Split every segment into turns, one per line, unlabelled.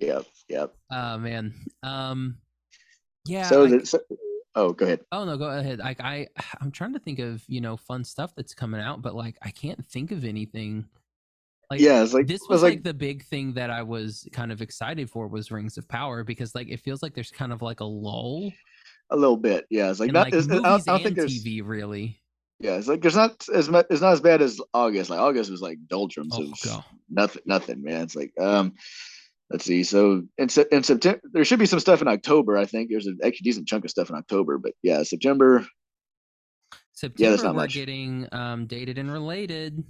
Yep, yep.
Oh man. Um yeah.
so,
I-
the, so, oh, go ahead.
oh no, go ahead. Like I I'm trying to think of, you know, fun stuff that's coming out, but like I can't think of anything. Like
yeah, it's like
this
it
was like, the big thing that I was kind of excited for was Rings of Power because like it feels like there's kind of like a lull
a little bit. Yeah, it's like not.
like
it's, I don't, I think there's.
TV really.
Yeah, it's like there's not as much. It's not as bad as August. Like August was like doldrums
Oh
nothing, nothing, man. It's like um, let's see. So in in September, there should be some stuff in October. I think there's an actually decent chunk of stuff in October. But yeah, September.
September
not
we're
much.
getting um dated and related.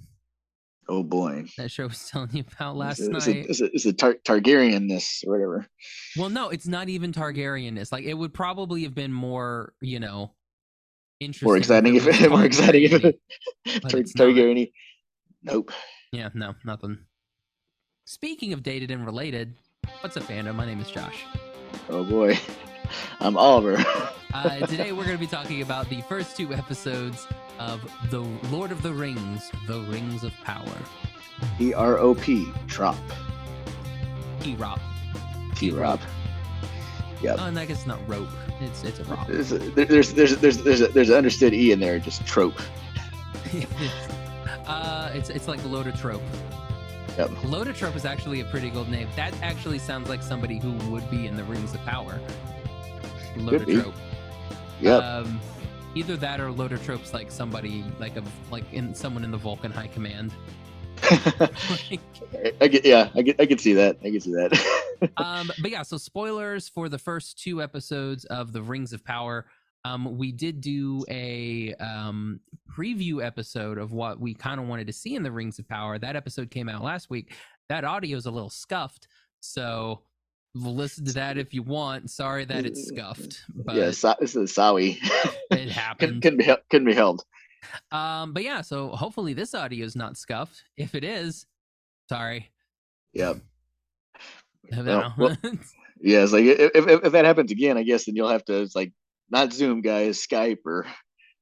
Oh boy,
That show I was telling you about last
it's,
night.
a, it's, a, it's a Tar- Targaryenness or whatever.
Well, no, it's not even Targaryen. It's like it would probably have been more, you know, interesting.
More exciting if
it
more exciting if it Tar- Targaryen. Nope.
Yeah, no, nothing. Speaking of dated and related, what's a fandom? My name is Josh.
Oh boy, I'm Oliver.
Uh, today we're going to be talking about the first two episodes of The Lord of the Rings, The Rings of Power.
E R O P. Trop.
T-Rop.
T Rob. Yep.
Oh, and I guess it's not rope. It's it's a rock.
There's there's there's there's there's a, there's an understood e in there, just trope.
uh, it's it's like Lodotrope.
Yep.
Lodotrope is actually a pretty good name. That actually sounds like somebody who would be in the Rings of Power. Lodotrope.
Yep.
Um, either that or Lodotrope's like somebody like a like in someone in the Vulcan High Command. Like,
I get yeah, I get I can see that. I can see that.
um, but yeah, so spoilers for the first two episodes of the Rings of Power. Um, we did do a um, preview episode of what we kind of wanted to see in the Rings of Power. That episode came out last week. That audio is a little scuffed, so listen to that if you want. Sorry that it's scuffed, but
yeah, so, this is Sawi.
it happened.
couldn't be couldn't be held.
Um, but yeah, so hopefully this audio is not scuffed. If it is, sorry.
Yep. Well,
know.
well- Yeah, it's like if, if if that happens again, I guess then you'll have to it's like not Zoom guys, Skype or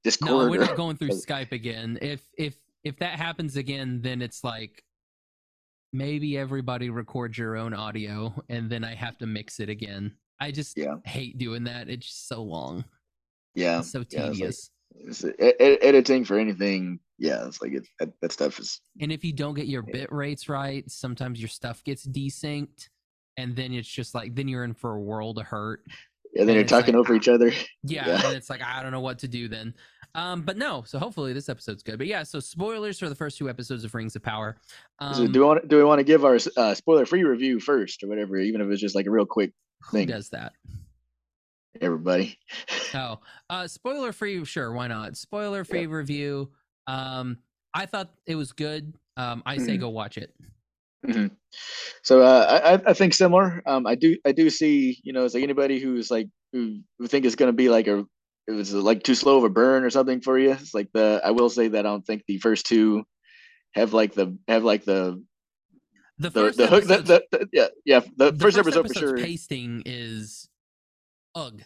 Discord.
no, we're not going through Skype again. If if if that happens again, then it's like maybe everybody records your own audio and then I have to mix it again. I just
Yeah.
hate doing that. It's just so long.
yeah,
It's so
yeah, it's like-
tedious.
it's, editing for anything. Yeah, it's like it, that, that stuff is
and if you don't get your bit rates right, sometimes your stuff gets desynced. And then it's just like then you're in for a world of hurt.
Yeah. Then you're
it's like,
talking over each other.
Yeah,
Yeah.
and it's like I don't know what to do then. Um, but no, so hopefully this episode's good. But yeah, so spoilers for the first two episodes of Rings of Power. Um,
so do we want do we want to give our uh, spoiler free review first or whatever, even if it's just like a real quick
who
thing?
does that?
Everybody.
Oh, uh, spoiler free, sure, why not? Spoiler free review. Um, I thought it was good. Um, I say
Mhm.
go watch it.
Mhm. So uh, I I- think similar. Um, I do I do see you know it's like anybody who's like who who think it's gonna be like a it was like too slow of a burn or something for you. It's like the I will say that I don't think the first two have like the have like the
The
the
first
the hook the, the, the- yeah yeah the,
the
first, episode for sure
Pasting is ugh.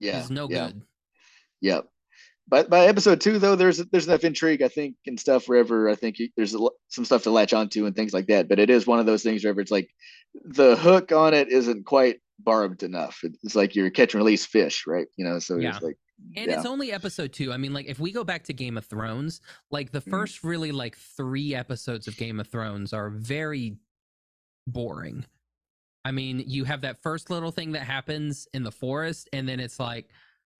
yeah
is no
yeah
good.
yeah. But by episode two though, there's there's enough intrigue I think and stuff wherever I think you, there's a, some stuff to latch onto and things like that. But it is one of those things wherever it's like the hook on it isn't quite barbed enough. It's like you're catch and release fish, right? You know, so
Yeah.
it's like
And
yeah.
it's only episode two. I mean, like if we go back to Game of Thrones, like the
Mhm.
first really like three episodes of Game of Thrones are very boring. I mean, you have that first little thing that happens in the forest, and then it's like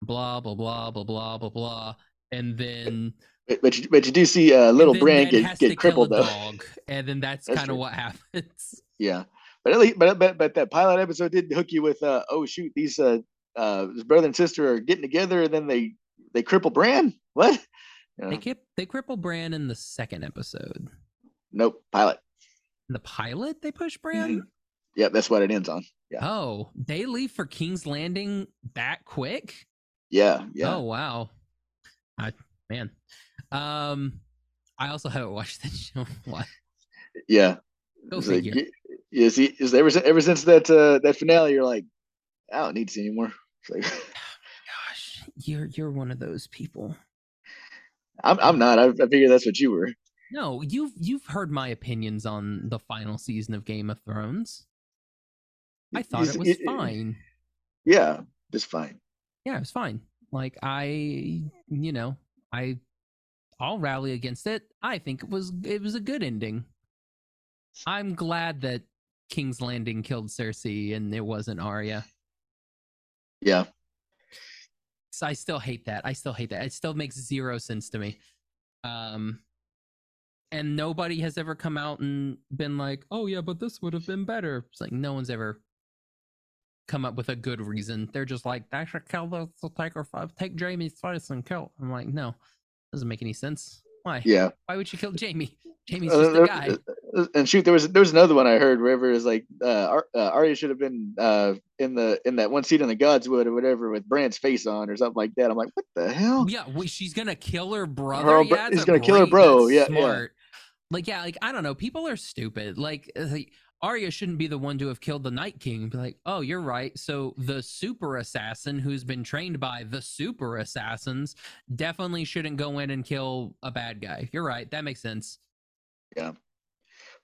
blah blah blah blah blah blah blah, and then
But, you, but you do see uh, little
and then
Bran get, get crippled though.
dog, and then that's,
That's
kind of what happens.
Yeah, but at least but but but that pilot episode did hook you with uh oh shoot these uh uh his brother and sister are getting together and then they they cripple Bran. What? You
They keep they cripple Bran in the second episode.
nope, pilot.
In the pilot, they push Bran.
Mhm. Yeah, that's what it ends on. Yeah,
Oh, they leave for King's Landing that quick?
Yeah, yeah.
Oh wow. I man. Um I also haven't watched that show. What?
Yeah.
Go
It's
figure.
y- yeah, see, is ever since ever since that uh, that finale, you're like, I don't need to see anymore. It's like,
Gosh, you're you're one of those people.
I'm I'm not. I, I figured that's what you were.
No, you've you've heard my opinions on the final season of Game of Thrones. I thought it was
it- it-
fine.
Yeah, just fine.
Yeah, it was fine. Like I, you know, I, I'll rally against it. I think it was it was a good ending. I'm glad that King's Landing killed Cersei and it wasn't Arya.
Yeah,
So I still hate that. I still hate that. It still makes zero sense to me. Um, and nobody has ever come out and been like, "Oh yeah, but this would have been better." It's like no one's ever come up with a good reason. They're just like, "I should kill the take her five, take Jaime's face and kill." I'm like, no, doesn't make any sense. Why?
yeah.
Why would you kill Jaime? Jaime's
Uh,
just a
there-
guy.
uh, and shoot, there was there was another one I heard wherever is like uh, uh, Arya should have been uh, in the in that one seat in the Godswood or whatever with Bran's face on or something like that. I'm like, what the hell?
Yeah, wait, she's gonna kill her brother.
Her
yeah, that's
he's gonna kill her bro. Yeah, yeah.
smart. Like, yeah, like I don't know. People are stupid. Like, uh, like, Arya shouldn't be the one to have killed the Night King. Be like, oh, you're right. So the super assassin who's been trained by the super assassins definitely shouldn't go in and kill a bad guy. You're right. That makes sense. Yeah.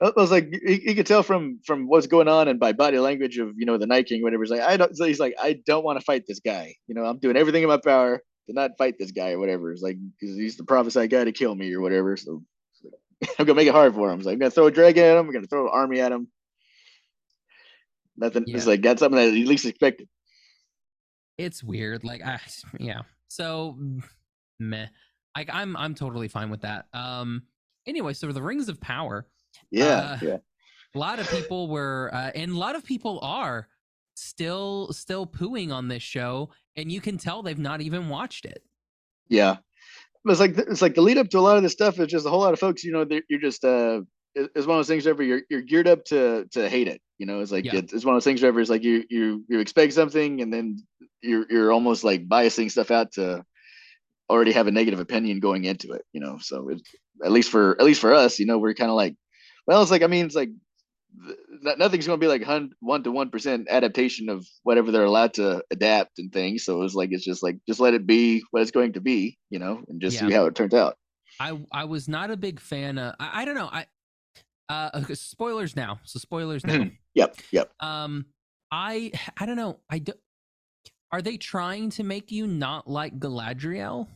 I was like, you, could tell from from what's going on and by body language of you know the Night King, whatever. He's like, I don't. So he's like, I don't want to fight this guy. You know, I'm doing everything in my power to not fight this guy or whatever. It's like he's the prophesied guy to kill me or whatever. So I'm gonna make it hard for him. Like I'm gonna throw a dragon at him. I'm gonna throw an army at him. Nothing. It's like that's something that he least expected.
It's weird. Like, I, yeah. So, meh. Like, I'm I'm totally fine with that. Um. Anyway, so the Rings of Power.
Yeah,
Uh,
yeah,
a lot of people were uh, and a lot of people are still still pooing on this show and you can tell they've not even watched it
yeah. It's like it's like the lead up to a lot of this stuff is just a whole lot of folks. You know, you're just uh, it's one of those things wherever you're you're geared up to to hate it. You know, it's like
Yeah.
it's, it's one of those things wherever it's like you you you expect something and then you're you're almost like biasing stuff out to already have a negative opinion going into it. You know, so it, at least for at least for us, you know, we're kind of like, well, it's like I mean, it's like th- nothing's going to be like one to one percent adaptation of whatever they're allowed to adapt and things. So it's like it's just like just let it be what it's going to be, you know, and just see how it turns out.
i i was not a big fan of i, I don't know i uh spoilers now so spoilers now
Yep, yep.
um i i don't know i do are they trying to make you not like galadriel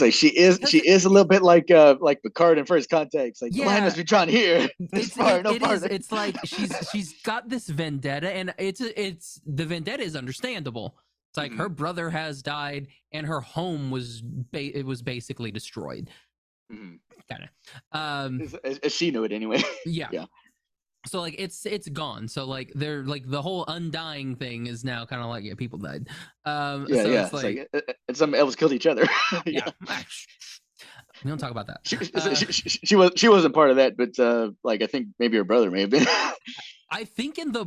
like she is she is a little bit like uh like Picard in first contact. Like
Yeah.
must be drawn here.
It's,
far,
it-
no
it is. It's like she's she's got this vendetta, and it's it's the vendetta is understandable. It's like
Mhm.
her brother has died, and her home was ba- it was basically destroyed.
Mhm.
Kind of. Um.
As- as, she knew it anyway.
Yeah.
Yeah.
So like it's it's gone. So like they're like the whole undying thing is now kind of like yeah people died. Um.
yeah,
so
yeah.
It's like,
uh, uh, and some elves killed each other.
yeah. We don't talk about that.
She,
Uh,
she, she, she was she wasn't part of that, but uh, like I think maybe her brother may have been.
I think in the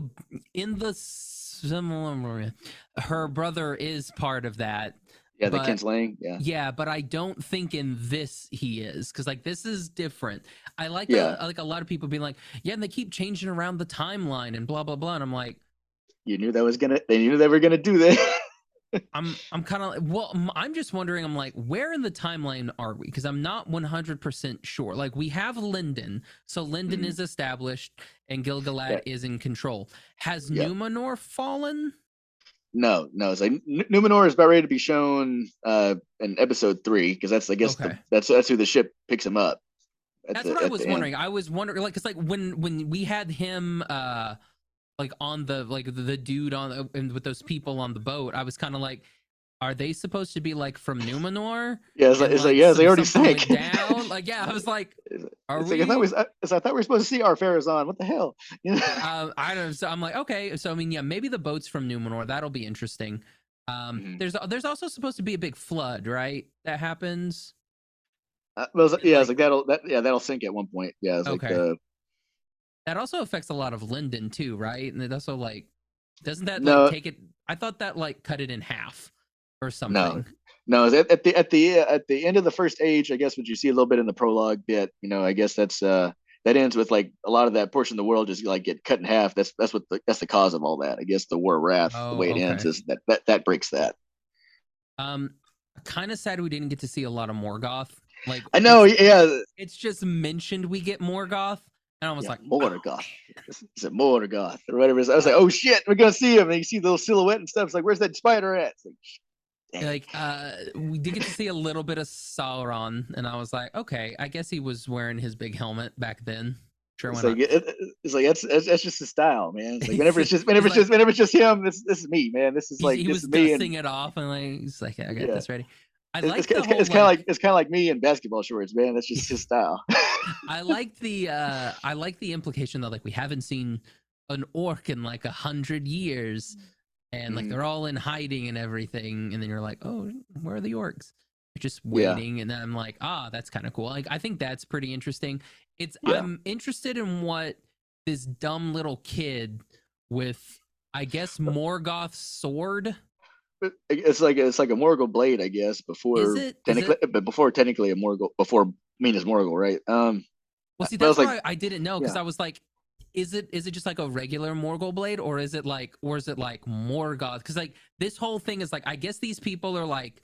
in the similar, her brother is part of that.
Yeah, the
But-
kinslaying. Yeah,
Yeah, but I don't think in this he is because like this is different. I like
Yeah.
a, like a lot of people being like, yeah, and they keep changing around the timeline and blah blah blah, and I'm like,
you knew that was gonna. They knew they were gonna do that.
I'm I'm kind of well, I'm just wondering. I'm like, where in the timeline are we? Because I'm not 100 percent sure. Like we have Lindon, so Lindon
Mhm.
is established and Gil-galad
Yeah.
is in control. Has
Yeah.
Numenor fallen?
No, no. It's like N- Numenor is about ready to be shown uh, in episode three because that's I guess
Okay.
the, that's that's who the ship picks him up.
That's
the-
what I was
the end.
wondering. I was wondering, like, cause like when when we had him, uh, like on the like the, the dude on and with those people on the boat, I was kind of like, are they supposed to be like from Numenor?
Yeah, it's like,
And,
it's like yeah,
some-
they already sank.
down. Like, yeah, I was like, are
it's
we?
like I thought we, I, thought we were supposed to see Ar-Pharazon. What the hell? You know?
um, I don't. So I'm like, okay. So I mean, yeah, maybe the boat's from Numenor. That'll be interesting. Um,
Mhm.
there's there's also supposed to be a big flood, right? That happens.
Uh, yeah,
like-
like that'll that yeah that'll sink at one point. Yeah, it's
Okay.
like uh,
That also affects a lot of Lindon too, right? And it also like doesn't that
No.
like take it? I thought that like cut it in half or something.
No, at, at the at the at the end of the first age, I guess what you see a little bit in the prologue bit, you know, I guess that's uh that ends with like a lot of that portion of the world just like get cut in half. That's that's what the, that's the cause of all that. I guess the war of wrath, the
Oh,
way it ends is that that that breaks that.
Um, kind of sad we didn't get to see a lot of Morgoth. Like
I know,
it's,
yeah,
it's just mentioned we get Morgoth, And I was
Yeah,
like,
Morgoth. Is it Morgoth or whatever? it is. I was like, oh shit, we're gonna see him. And you see the little silhouette and stuff. It's like, where's that spider at? It's like.
Like uh we did get to see a little bit of Sauron, and I was like, okay, I guess he was wearing his big helmet back then. Sure,
It's like, it, it- it's like that's, that's that's just his style, man. It's like whenever it's just whenever it's
like-
just whenever it's just him, this this is me, man. This is like
he
this
was
is me.
dusting it off, and like he's like, I got
Yeah.
this ready. I
it's,
like
it's, it's, it's kind of
like-
like it's kind of like me in basketball shorts, man. That's just his style.
I like the uh I like the implication that like we haven't seen an orc in like a hundred years and like
Mhm.
they're all in hiding and everything and then you're like oh where are the orcs They're just
Yeah.
waiting and then i'm like ah that's kind of cool like i think that's pretty interesting it's
Yeah.
i'm interested in what this dumb little kid with i guess morgoth's sword
it's like it's like a Morgul blade, I guess. Before
Is it- is
technically, but before technically a Morgul, before Minas Morgul, right? Um,
well see
but I was
that's
like-
why I, didn't know because
yeah.
i was like is it is it just like a regular Morgul blade or is it like or is it like Morgoth? Because like this whole thing is like I guess these people are like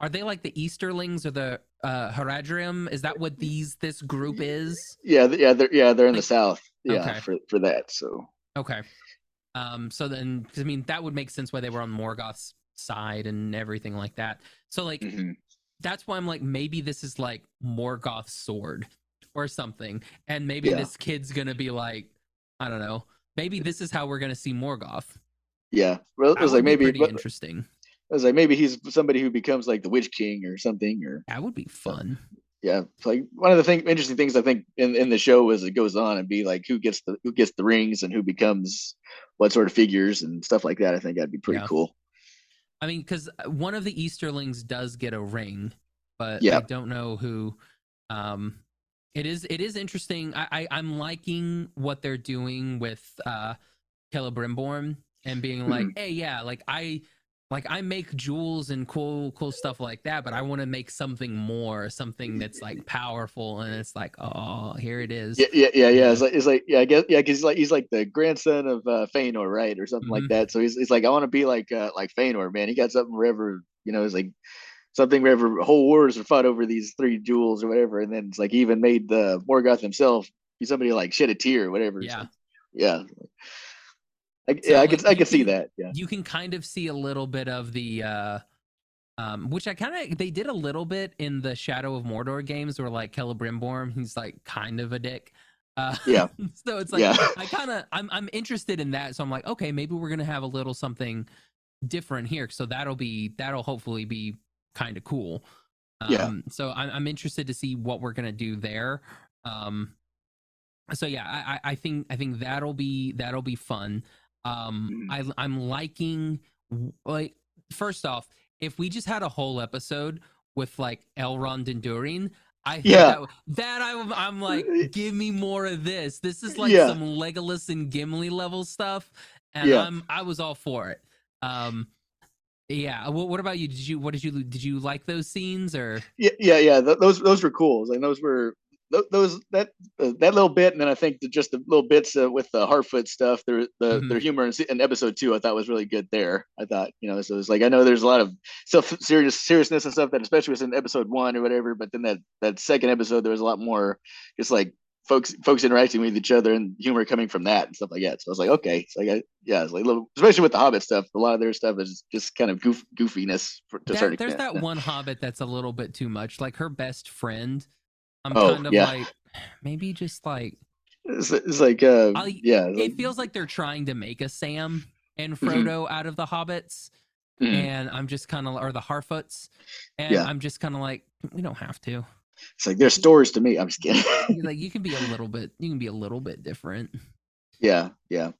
are they like the Easterlings or the uh Haradrim? Is that what these this group is?
yeah, yeah, they're yeah they're in
Like-
the south. Yeah,
Okay.
for for that. So
Okay. Um so then 'cause, I mean that would make sense why they were on Morgoth's side and everything like that. So like
mhm.
that's why I'm like maybe this is like Morgoth's sword or something. And maybe
Yeah.
this kid's gonna be like I don't know. Maybe this is how we're gonna see Morgoth.
yeah, well, it was like maybe
pretty
but-
interesting.
it was like maybe he's somebody who becomes like the Witch King or something, or
That would be fun.
yeah, like one of the thing interesting things I think in in the show as it goes on and be like who gets the who gets the rings and who becomes what sort of figures and stuff like that. I think that'd be pretty
Yeah.
cool.
I mean, because one of the Easterlings does get a ring, but
Yeah.
I don't know who. Um, it is it is interesting. I, I I'm liking what they're doing with uh, Celebrimbor and being like,
Mm-hmm.
hey, yeah, like I like I make jewels and cool cool stuff like that, but I want to make something more, something that's like powerful, and it's like, oh, here it is.
Yeah, yeah, yeah, yeah. It's like, it's like, yeah, I guess, yeah, because he's like, he's like the grandson of uh, Feanor, right, or something
Mhm.
like that. So he's, he's like, I want to be like, uh, like Feanor, man. He got something wherever, you know, it's like something wherever whole wars are fought over these three jewels or whatever, and then it's like even made the Morgoth himself be somebody like shed a tear or whatever.
Yeah.
like- yeah. I,
So,
yeah, I
like,
could, I could see that. Yeah,
you can kind of see a little bit of the uh um which I kind of they did a little bit in the Shadow of Mordor games where like Celebrimbor he's like kind of a dick. Uh
Yeah.
so it's like
Yeah.
I kind of I'm I'm interested in that so I'm like okay maybe we're to have a little something different here so that'll be that'll hopefully be kind of cool. Um
Yeah.
so I'm I'm interested to see what we're going to do there. Um so yeah, I, I think I think that'll be that'll be fun. Um,
Mhm.
I I'm liking like first off, if we just had a whole episode with like Elrond and Durin, I think
Yeah.
that, that I'm I'm like, give me more of this. This is like
Yeah.
some Legolas and Gimli level stuff, and
Yeah.
I'm I was all for it. Um, yeah. What, what about you? Did you what did you did you like those scenes or?
yeah, yeah, yeah. Th- those, those were cool. Like those were those that uh, that little bit, and then I think the, just the little bits uh, with the Harfoot stuff, their the
Mhm.
their humor in, in episode two, I thought was really good. There, I thought you know, so it's like I know there's a lot of self serious seriousness and stuff that especially was in episode one or whatever, but then that that second episode there was a lot more just like folks folks interacting with each other and humor coming from that and stuff like that. So I was like, okay, like I, yeah, it's like a little, especially with the Hobbit stuff, a lot of their stuff is just kind of goof, goofiness for, to
That- there's that one hobbit that's a little bit too much. Like her best friend. I'm
Oh,
kind of
yeah.
like maybe just like
It's, it's like uh,
I-
yeah,
it feels like they're trying to make a Sam and
Mhm.
Frodo out of the hobbits.
Mhm.
And I'm just kind of or the Harfoots. And
Yeah.
I'm just kind of like, we don't have to.
It's like they're stores to me. I'm just kidding.
Like you can be a little bit you can be a little bit different.
yeah, yeah.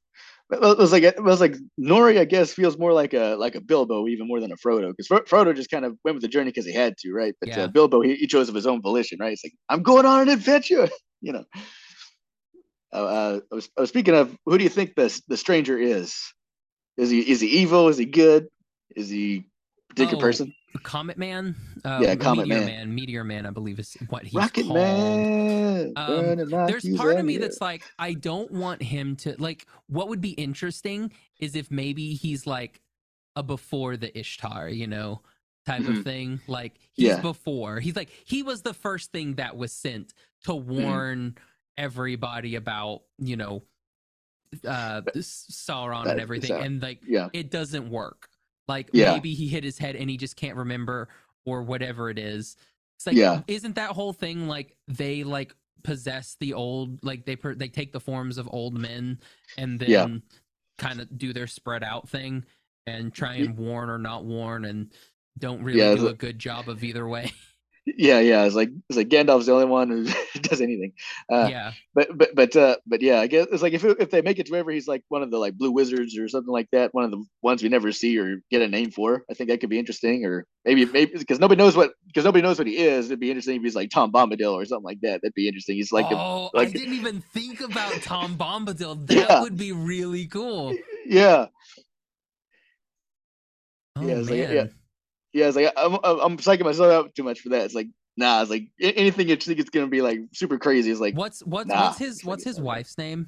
But it was like it was like Nori. I guess feels more like a like a Bilbo even more than a Frodo because Frodo just kind of went with the journey because he had to, right? But
Yeah.
uh, Bilbo he, he chose of his own volition, right? It's like I'm going on an adventure, you know. Uh, uh, I, was, I was speaking of who do you think the the stranger is? Is he is he evil? Is he good? Is he a particular
Oh,
person?
Comet Man? Uh,
Yeah, Comet
Meteor
Man.
Man. Meteor Man, I believe is what he's
Rocket
called.
Man.
Um, there's part of me
the
that's like i don't want him to like what would be interesting is if maybe he's like a before the Istar you know type
Mhm.
of thing like he's
Yeah.
before he's like he was the first thing that was sent to
Mm-hmm.
warn everybody about you know uh this Sauron
That-
and everything,
Sauron.
and like
Yeah.
it doesn't work. Like
Yeah.
maybe he hit his head and he just can't remember or whatever it is. It's like
Yeah.
isn't that whole thing like they like possess the old like they per- they take the forms of old men and then
Yeah.
kind of do their spread out thing and try and warn or not warn and don't really
Yeah,
do a good job of either way.
Yeah, yeah. It's like it's like Gandalf's the only one who does anything. Uh,
yeah.
But but but uh, but yeah, I guess it's like if if they make it to wherever he's like one of the like blue wizards or something like that, one of the ones we never see or get a name for. I think that could be interesting, or maybe maybe because nobody knows what because nobody knows what he is. It'd be interesting if he's like Tom Bombadil or something like that. That'd be interesting. He's like, a-
oh,
like-
I didn't even think about Tom Bombadil. That
Yeah.
would be really cool.
yeah,
Oh
Yeah, like- yeah. Yeah. It's like I'm I'm, psyching myself out too much for that. It's like nah. It's like anything you think it's gonna be like super crazy. It's like
What's what's
nah,
what's his what's his wife's name?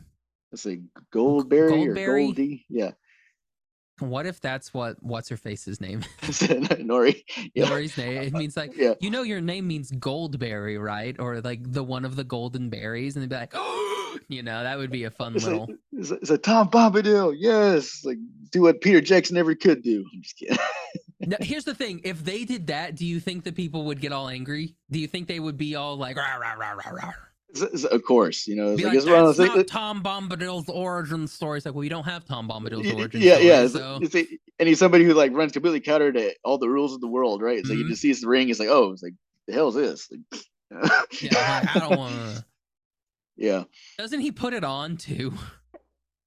let's say Goldberry or
Goldberry?
Goldie. Yeah,
What if that's what what's her face's name?
Nori. Yeah,
Nori's name. It means like
yeah.
you know your name means goldberry, right? Or like the one of the golden berries, and they'd be like, oh, you know, that would be a fun
It's
little.
like, it's, like- it's like Tom Bombadil. Yes, like do what Peter Jackson never could do. I'm just kidding.
Now, here's the thing: if they did that, do you think the people would get all angry? Do you think they would be all like, rah, rah, rah, rah, rah?
It's- it's- of course, you know. It's like,
like,
it's one of those
not. Tom Bombadil's origin story. It's like, well, you don't have Tom Bombadil's origin
yeah,
story.
yeah.
So
it's and he's somebody who like runs completely counter to all the rules of the world, right? So
Mhm.
you just sees the ring. He's like, oh, it's like the hell is this? Like,
yeah, like, I don't want to.
yeah.
Doesn't he put it on too?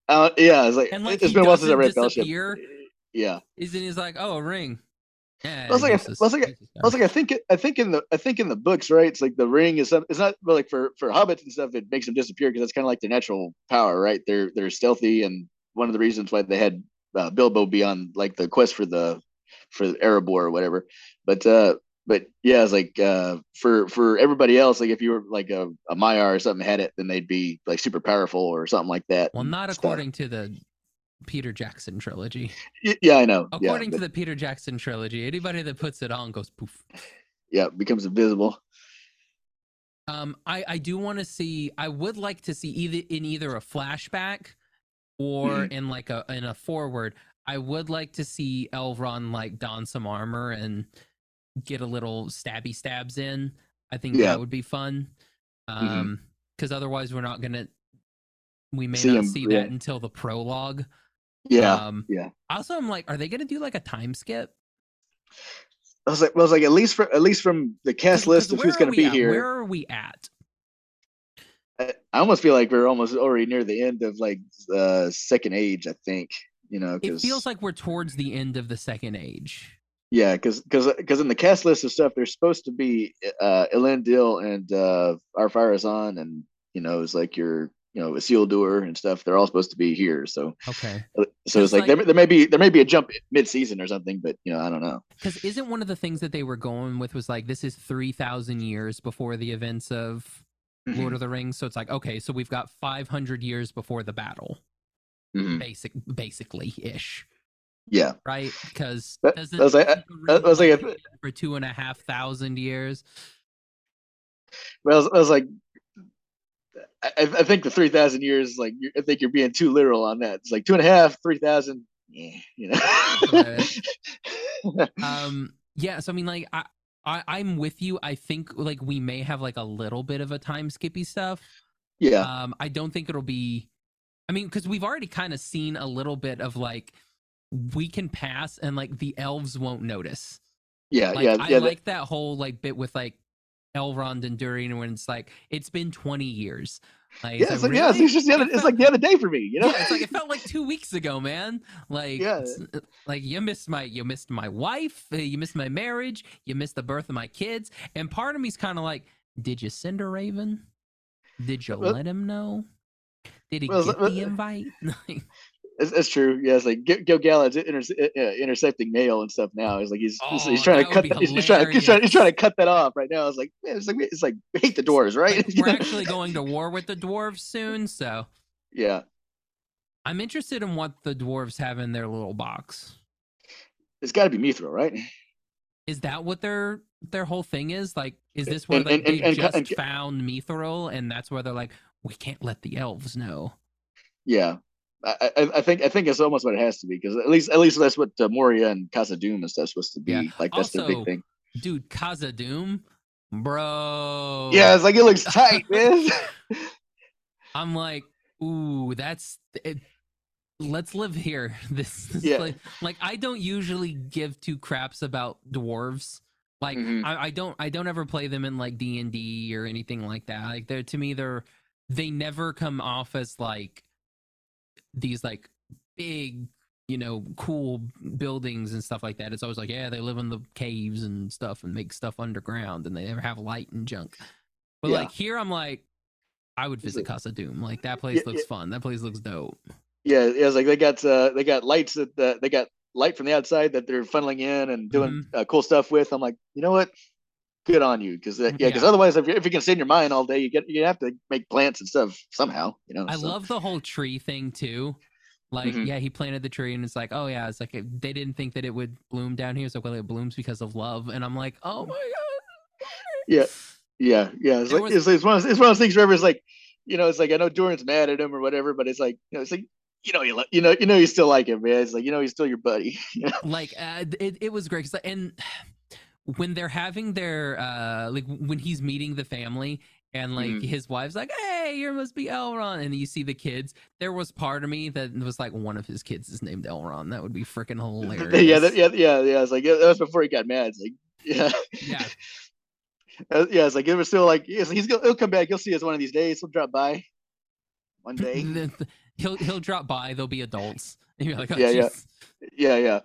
Uh, yeah, it's like,
And, like,
it's
he
been a while since I read Fellowship. Yeah,
Isn't he's like, oh, a ring? Yeah,
I was like, I- was like, I was like, I think, I think in the, I think in the books, right? It's like the ring is, some, it's not but like for for hobbits and stuff. It makes them disappear because that's kind of like their natural power, right? They're they're stealthy, and one of the reasons why they had uh, Bilbo be on like the quest for the for the Erebor or whatever. But uh, but yeah, it's like uh, for for everybody else, like if you were like a, a Maiar or something had it, then they'd be like super powerful or something like that.
well,
and
not
stuff.
according to the Peter Jackson trilogy.
Yeah, I know. yeah,
According to
but-
the Peter Jackson trilogy, anybody that puts it on goes poof.
yeah, becomes invisible.
Um, I I do want to see. I would like to see either in either a flashback or
Mhm.
in like a in a forward. I would like to see Elrond like don some armor and get a little stabby stabs in. I think
Yeah.
that would be fun. Um, because otherwise we're not gonna. We may
See
not
him,
see
yeah.
that until the prologue.
Yeah,
Um,
yeah.
Also, I'm like, are they gonna do like a time skip?
I was like, I was like, at least for at least from the cast list of who's to be
at?
here.
Where are we at?
I, I almost feel like we're almost already near the end of like uh second age. I think you know
It
because
feels like we're towards the end of the second age.
yeah, because because because in the cast list of stuff, there's supposed to be uh Elendil and uh Ar-Pharazon and you know it's like your you know Isildur and stuff. They're all supposed to be here. So
Okay.
so it's
Just
like,
like-
there, there may be there may be a jump mid season or something, but you know I don't know.
Because isn't one of the things that they were going with was like this is three thousand years before the events of
Mm-hmm.
Lord of the Rings, so it's like okay, so we've got five hundred years before the battle,
Mhm.
basic, basically ish,
Yeah,
right? Because
That- that was like- that was like a-
for two and a half thousand years?
but I was, I was like. I, I think the three thousand years, like I think you're being too literal on that. It's like two and a half, three thousand. Yeah, you know.
um yeah so i mean like I, I i'm with you i think like we may have like a little bit of a time skippy stuff
yeah,
um i don't think it'll be i mean because we've already kind of seen a little bit of like we can pass and like the elves won't notice
yeah,
like
yeah,
i
yeah. that-
like that whole like bit with like elrond and durin when it's like it's been 20 years like,
yeah, it's like, yeah, it's, just the other, it's like the other day for me, you know.
yeah, it's like it felt like two weeks ago, man. Like,
Yeah.
uh, like you missed my, you missed my wife, uh, you missed my marriage, you missed the birth of my kids, and part of me's kind of like, did you send a raven? Did you
Well-
let him know? Did he
Well,
get
well,
the invite?
it's, it's true. Yeah, it's like Gil-galad's inter- intercepting mail and stuff now. It's like he's he's,
Oh,
he's trying
that
to cut. That, he's, he's trying to he's trying, he's trying to cut that off right now. It's like man, it's like it's like hate the dwarves, right?
Like, we're actually going to war with the dwarves soon, so
yeah,
I'm interested in what the dwarves have in their little box.
it's got to be Mithril, right?
Is that what their their whole thing is? Like, is this where
And-
like
and-
they
and-
just found Mithril and that's where they're like, we can't let the elves know.
Yeah, I, I, I think I think it's almost what it has to be because at least at least that's what uh, Moria and Khazad-dum stuff supposed to be.
Yeah.
Like that's the big thing.
Dude, Khazad-dum, bro.
Yeah, it's like it looks tight, man.
I'm like, ooh, that's it. Let's live here. This, this
Yeah.
place- like I don't usually give two craps about dwarves. Like
Mhm.
I, I don't I don't ever play them in like D and D or anything like that. Like they're to me they're they never come off as like these like big you know cool buildings and stuff like that. It's always like yeah they live in the caves and stuff and make stuff underground and they never have light and junk. But
Yeah.
like here I'm like I would visit
it-
Khazad-dum. Like that place
Yeah,
looks fun. That place looks dope.
yeah, yeah, it's like they got uh, they got lights that uh, they got light from the outside that they're funneling in and doing
Mm-hmm.
uh, cool stuff with. I'm like, you know what? Good on you, because uh, yeah, because
Yeah.
otherwise, if you if you can stay in your mind all day, you get you have to make plants and stuff somehow. You know.
I
so.
love the whole tree thing too. Like,
Mhm.
yeah, he planted the tree, and it's like, oh yeah, it's like they didn't think that it would bloom down here. It's like, well, it blooms because of love, and I'm like, oh my god.
Yeah. Yeah, yeah. It's
There
like
was-
it's, it's one of those, it's one of those things where it's like, you know, it's like I know Durin's mad at him or whatever, but it's like, you know, it's like you know, you lo- you know, you know, you still like him, man. It's like you know, he's still your buddy. you know?
like uh, it, it was great like, and when they're having their uh like when he's meeting the family and like
Mhm.
his wife's like hey you must be elron and you see the kids there was part of me that was like one of his kids is named elron that would be freaking hilarious
yeah, that, yeah, yeah, yeah. It's like yeah, that was before he got mad. It's like yeah,
yeah
Uh, yeah. It's like it was still like he's, he's gonna he'll come back. You'll see us one of these days. He'll drop by one day.
He'll he'll drop by they'll be adults like oh,
Yeah, yeah. yeah, yeah.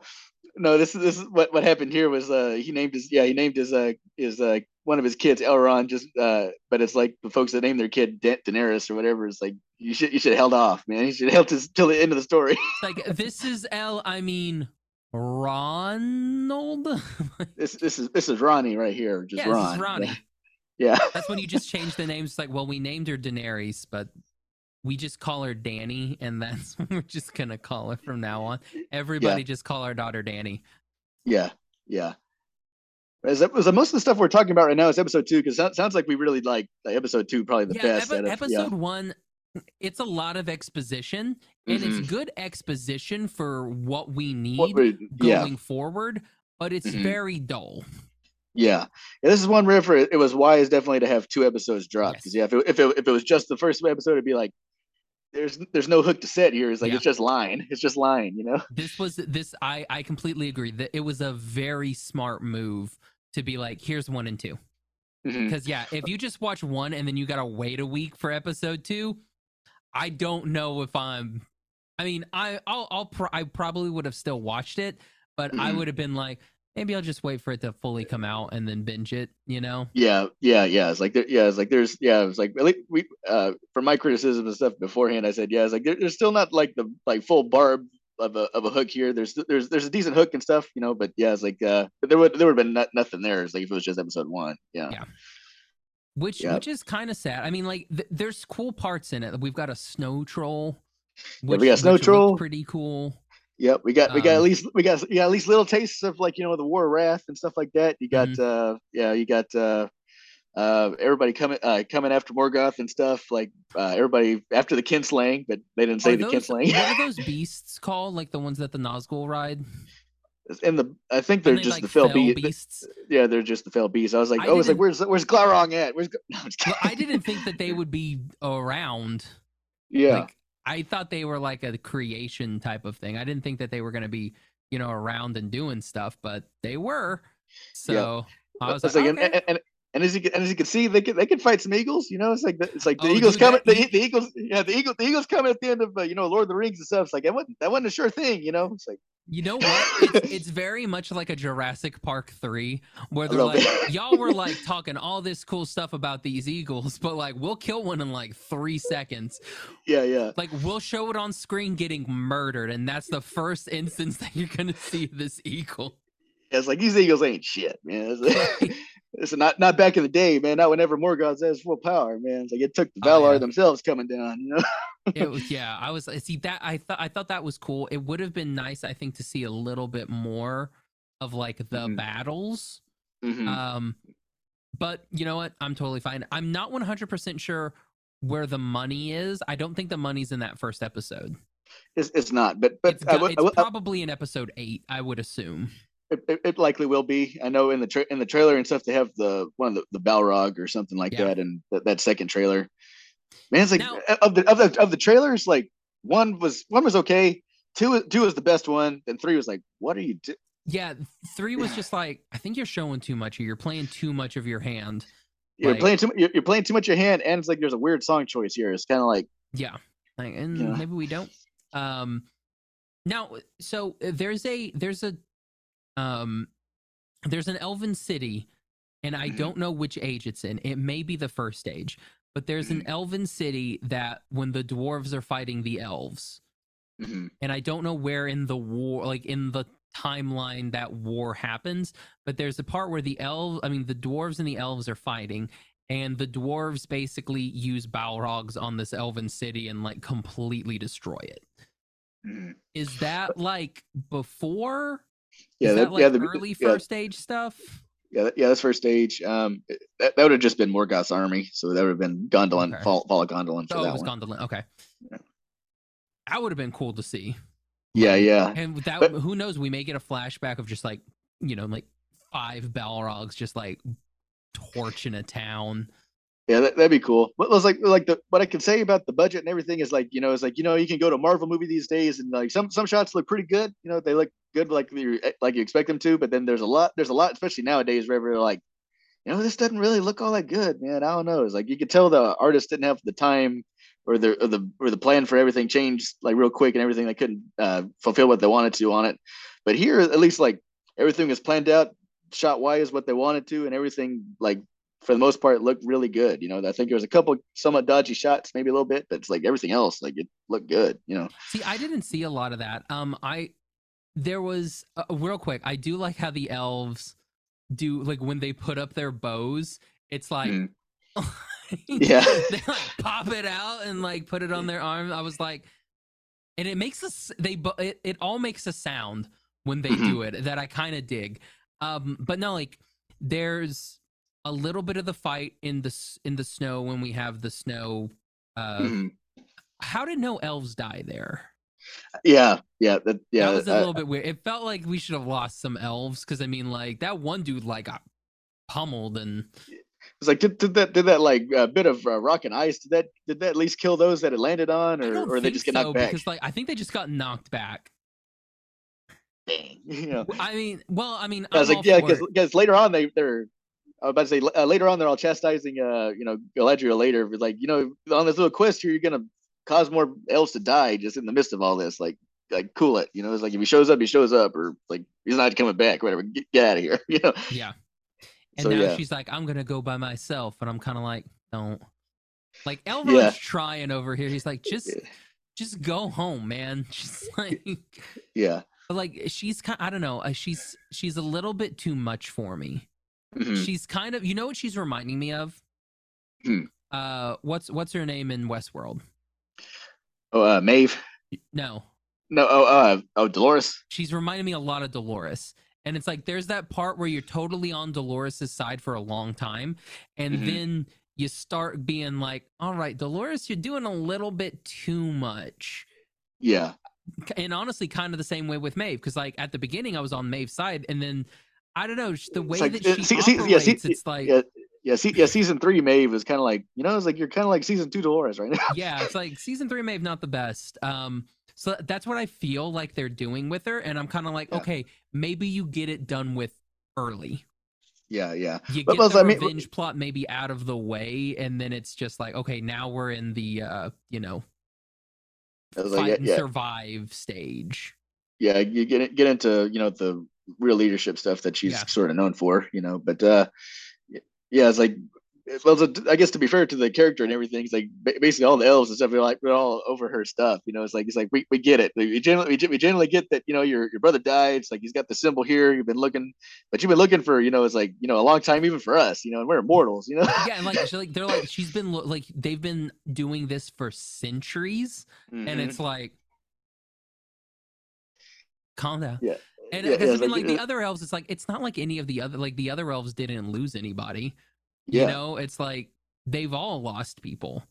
No, this is this is what what happened here was uh he named his yeah he named his uh his uh one of his kids Elrond just uh but it's like the folks that named their kid Da- Daenerys or whatever it's like you should you should held off man you should have held to till the end of the story
like this is L. I mean, Ronald.
this this is this is Ronnie right here just
yeah,
Ron
this is Ronnie.
yeah
That's when you just change the names. It's like, well, we named her Daenerys, but we just call her Danny, and that's we're just gonna call her from now on. Everybody just call our daughter Danny.
yeah yeah. Is that, was most of the stuff we're talking about right now is episode two because it sounds like we really like, like episode two probably the
yeah,
best
epi-
of-
episode one. It's a lot of exposition, and
Mhm.
it's good exposition for what we need
What we- yeah
going forward. But it's
Mhm.
very dull.
Yeah. yeah, this is one for- it was wise definitely to have two episodes dropped
Yes.
because yeah, if it, if it if it was just the first episode, it'd be like there's there's no hook to set here. It's like
Yeah.
it's just lying. it's just lying, you know.
this was this i i completely agree that it was a very smart move to be like here's one and two
Mhm.
because yeah if you just watch one and then you gotta wait a week for episode two i don't know if i'm i mean i i'll, I'll pro- i probably would have still watched it but i
Mhm.
would have been like maybe i'll just wait for it to fully come out and then binge it you know
Yeah, yeah, yeah. It's like there, yeah, it's like there's yeah, it was like we uh for my criticism and stuff beforehand, I said yeah, it's like there, there's still not like the like full barb of a of a hook here. There's there's there's a decent hook and stuff, you know, but yeah, it's like uh there would there would have been not, nothing there. It's like if it was just episode one. Yeah.
Yeah. which
Yeah.
which is kind of sad i mean like th- there's cool parts in it we've got a snow troll
we got snow troll.
pretty cool
Yep, we got we got at
Um,
least we got yeah at least little tastes of like you know the War of Wrath and stuff like that. You got
Mm-hmm.
uh yeah you got uh uh everybody coming uh coming after Morgoth and stuff like uh everybody after the kinslaying, but they didn't say the
those,
kinslaying.
what are those beasts called? Like the ones that the Nazgul ride?
And the I think they're
they,
just
like,
the fell
fell
be-
beasts.
Yeah, they're just the fell beasts. I was like,
I
oh, it's like where's where's Glaurung at? Where's no, I'm just
Well. I didn't think that they would be around.
yeah.
Like I thought they were like a creation type of thing. I didn't think that they were going to be, you know, around and doing stuff, but they were. So I was like,
like, and,
okay.
and, and, and as you can, and as you can see, they can they can fight some eagles. You know, it's like the, it's like the
Oh,
eagles
dude,
coming.
that
The, the eagles, yeah, the eagle, the eagles coming at the end of uh, you know Lord of the Rings and stuff. It's like that wasn't that wasn't a sure thing. You know, it's like
You know what? It's, it's very much like a Jurassic Park 3 where they're like, y'all were like talking all this cool stuff about these eagles, but like we'll kill one in like three seconds.
yeah, yeah,
Like we'll show it on screen getting murdered, and that's the first instance that you're gonna see this eagle.
it's like these eagles ain't shit, man. Like, it's not not back in the day, man. Not whenever Morgoth has full power, man. It's like it took the
Oh,
Valar
yeah.
themselves coming down. You know,
It was yeah. I was see that I thought I thought that was cool. It would have been nice, I think, to see a little bit more of like the
Mhm.
battles.
Mhm.
Um, but you know what? I'm totally fine. I'm not 100% sure where the money is. I don't think the money's in that first episode.
It's, it's not, but but
It's, got-
I
it's
I-
probably in episode eight, I would assume.
It, it, it likely will be. I know in the tra- in the trailer and stuff they have the one of the, the Balrog or something like
Yeah.
that, and that, that second trailer. Man, it's like
Now-
of the of the of the trailers, like one was one was okay, two two was the best one, and three was like, what are you do?
Yeah, three was just like I think you're showing too much, or you're playing too much of your hand.
You're
Like-
playing too you're, you're playing too much of your hand, and it's like there's a weird song choice here. It's kind of like
Yeah, like, and
Yeah.
maybe we don't. Um, now, so uh, there's a there's a um there's an elven city, and I
Mhm.
don't know which age it's in. It may be the first age, but there's an
Mhm.
elven city that when the dwarves are fighting the elves,
mhm,
and I don't know where in the war, like in the timeline that war happens, but there's a part where the elves, I mean, the dwarves and the elves are fighting, and the dwarves basically use Balrogs on this elven city and like completely destroy it.
mhm.
That like before?
Yeah, that,
that like
yeah, the,
early
yeah,
first stage stuff?
yeah, yeah, that's first stage. Um, that, that would have just been Morgoth's army, so that would have been Gondolin,
Okay.
fall, fall of Gondolin for
Oh, it
that
was
one.
Gondolin. Okay.
Yeah.
That would have been cool to see.
Yeah, yeah,
And that,
But-
who knows? We may get a flashback of just like, you know, like five Balrogs just like torching a town.
Yeah, that, that'd be cool. What was like like the what I can say about the budget and everything is like you know it's like you know you can go to a Marvel movie these days and like some some shots look pretty good. You know they look good like you like you expect them to, but then there's a lot there's a lot especially nowadays where they're like you know this doesn't really look all that good, man. I don't know. It's like you could tell the artist didn't have the time or the or the or the plan for everything changed like real quick and everything they couldn't uh, fulfill what they wanted to on it. But here at least like everything was planned out shot wise what they wanted to and everything like for the most part looked really good. You know, I think there was a couple somewhat dodgy shots, maybe a little bit, but it's like everything else, like it looked good. You know,
See, I didn't see a lot of that. Um, I there was uh, real quick. I do like how the elves do like when they put up their bows. It's like.
Mhm. Yeah.
they like pop it out and like put it on their arm. I was like, and it makes us they it, it all makes a sound when they
Mhm.
do it that I kind of dig. Um, but no, like there's a little bit of the fight in the in the snow when we have the snow. Uh,
Mhm.
How did no elves die there?
yeah, yeah, that, yeah.
that was a
uh,
little bit weird. It felt like we should have lost some elves because I mean, like that one dude like got pummeled and
it's like did, did that did that like uh, bit of uh, rock and ice? Did that did that at least kill those that it landed on, or or they just get
so,
knocked back?
because like I think they just got knocked back.
Dang, you know,
I mean, well, I mean,
I was
I'm
like, yeah, because because later on they they're. I was about to say uh, later on they're all chastising, uh, you know, Galadriel later, but like you know, on this little quest here, you're gonna cause more elves to die just in the midst of all this. Like, like cool it, you know. It's like if he shows up, he shows up, or like he's not coming back, whatever. Get, get out of here, you know.
yeah. And
So
now
yeah,
she's like, I'm gonna go by myself, and I'm kind of like, don't. Like Elrond's
Yeah.
trying over here. He's like, just,
Yeah.
just go home, man. Just like,
yeah.
but like she's kind. I don't know. Uh, she's she's a little bit too much for me.
Mhm.
She's kind of. You know what she's reminding me of?
Hmm.
Uh, what's what's her name in Westworld?
Oh, uh, Maeve.
No,
No, oh, uh, oh, Dolores.
she's reminding me a lot of Dolores. And it's like there's that part where you're totally on Dolores's side for a long time, and
Mhm.
then you start being like, "All right, Dolores, you're doing a little bit too much."
Yeah,
And honestly, kind of the same way with Maeve, because like at the beginning I was on Maeve's side, and then I don't know the way
like,
that
uh,
she
see- see- yeah, see-
it's like
yeah, yeah. See, yeah, season three Maeve is kind of like you know, it's like you're kind of like season two Dolores right now.
yeah, it's like season three Maeve not the best. Um, so that's what I feel like they're doing with her, and I'm kind of like,
Yeah.
okay, maybe you get it done with early.
yeah, yeah.
You
But
get
plus,
the
I mean-
revenge plot maybe out of the way, and then it's just like, okay, now we're in the uh, you know, fight
like, yeah,
and survive stage.
yeah. You get get into you know the real leadership stuff that she's
Yeah.
sort of known for, you know. But uh, yeah, it's like. Well, so I guess to be fair to the character and everything, it's like basically all the elves and stuff. We're like we're all over her stuff, you know. It's like it's like we, we get it. We generally we, generally get that you know your your brother died. It's like he's got the symbol here. You've been looking, but you've been looking for you know it's like you know a long time even for us, you know. And we're immortals, you know.
Yeah, and like, she, like they're like, she's been like, they've been doing this for centuries, and
Mhm.
it's like, calm down.
Yeah.
And
Yeah,
because
yeah, it's
mean,
like,
like the
uh,
other elves, it's like it's not like any of the other like the other elves didn't lose anybody. You know, it's like they've all lost people.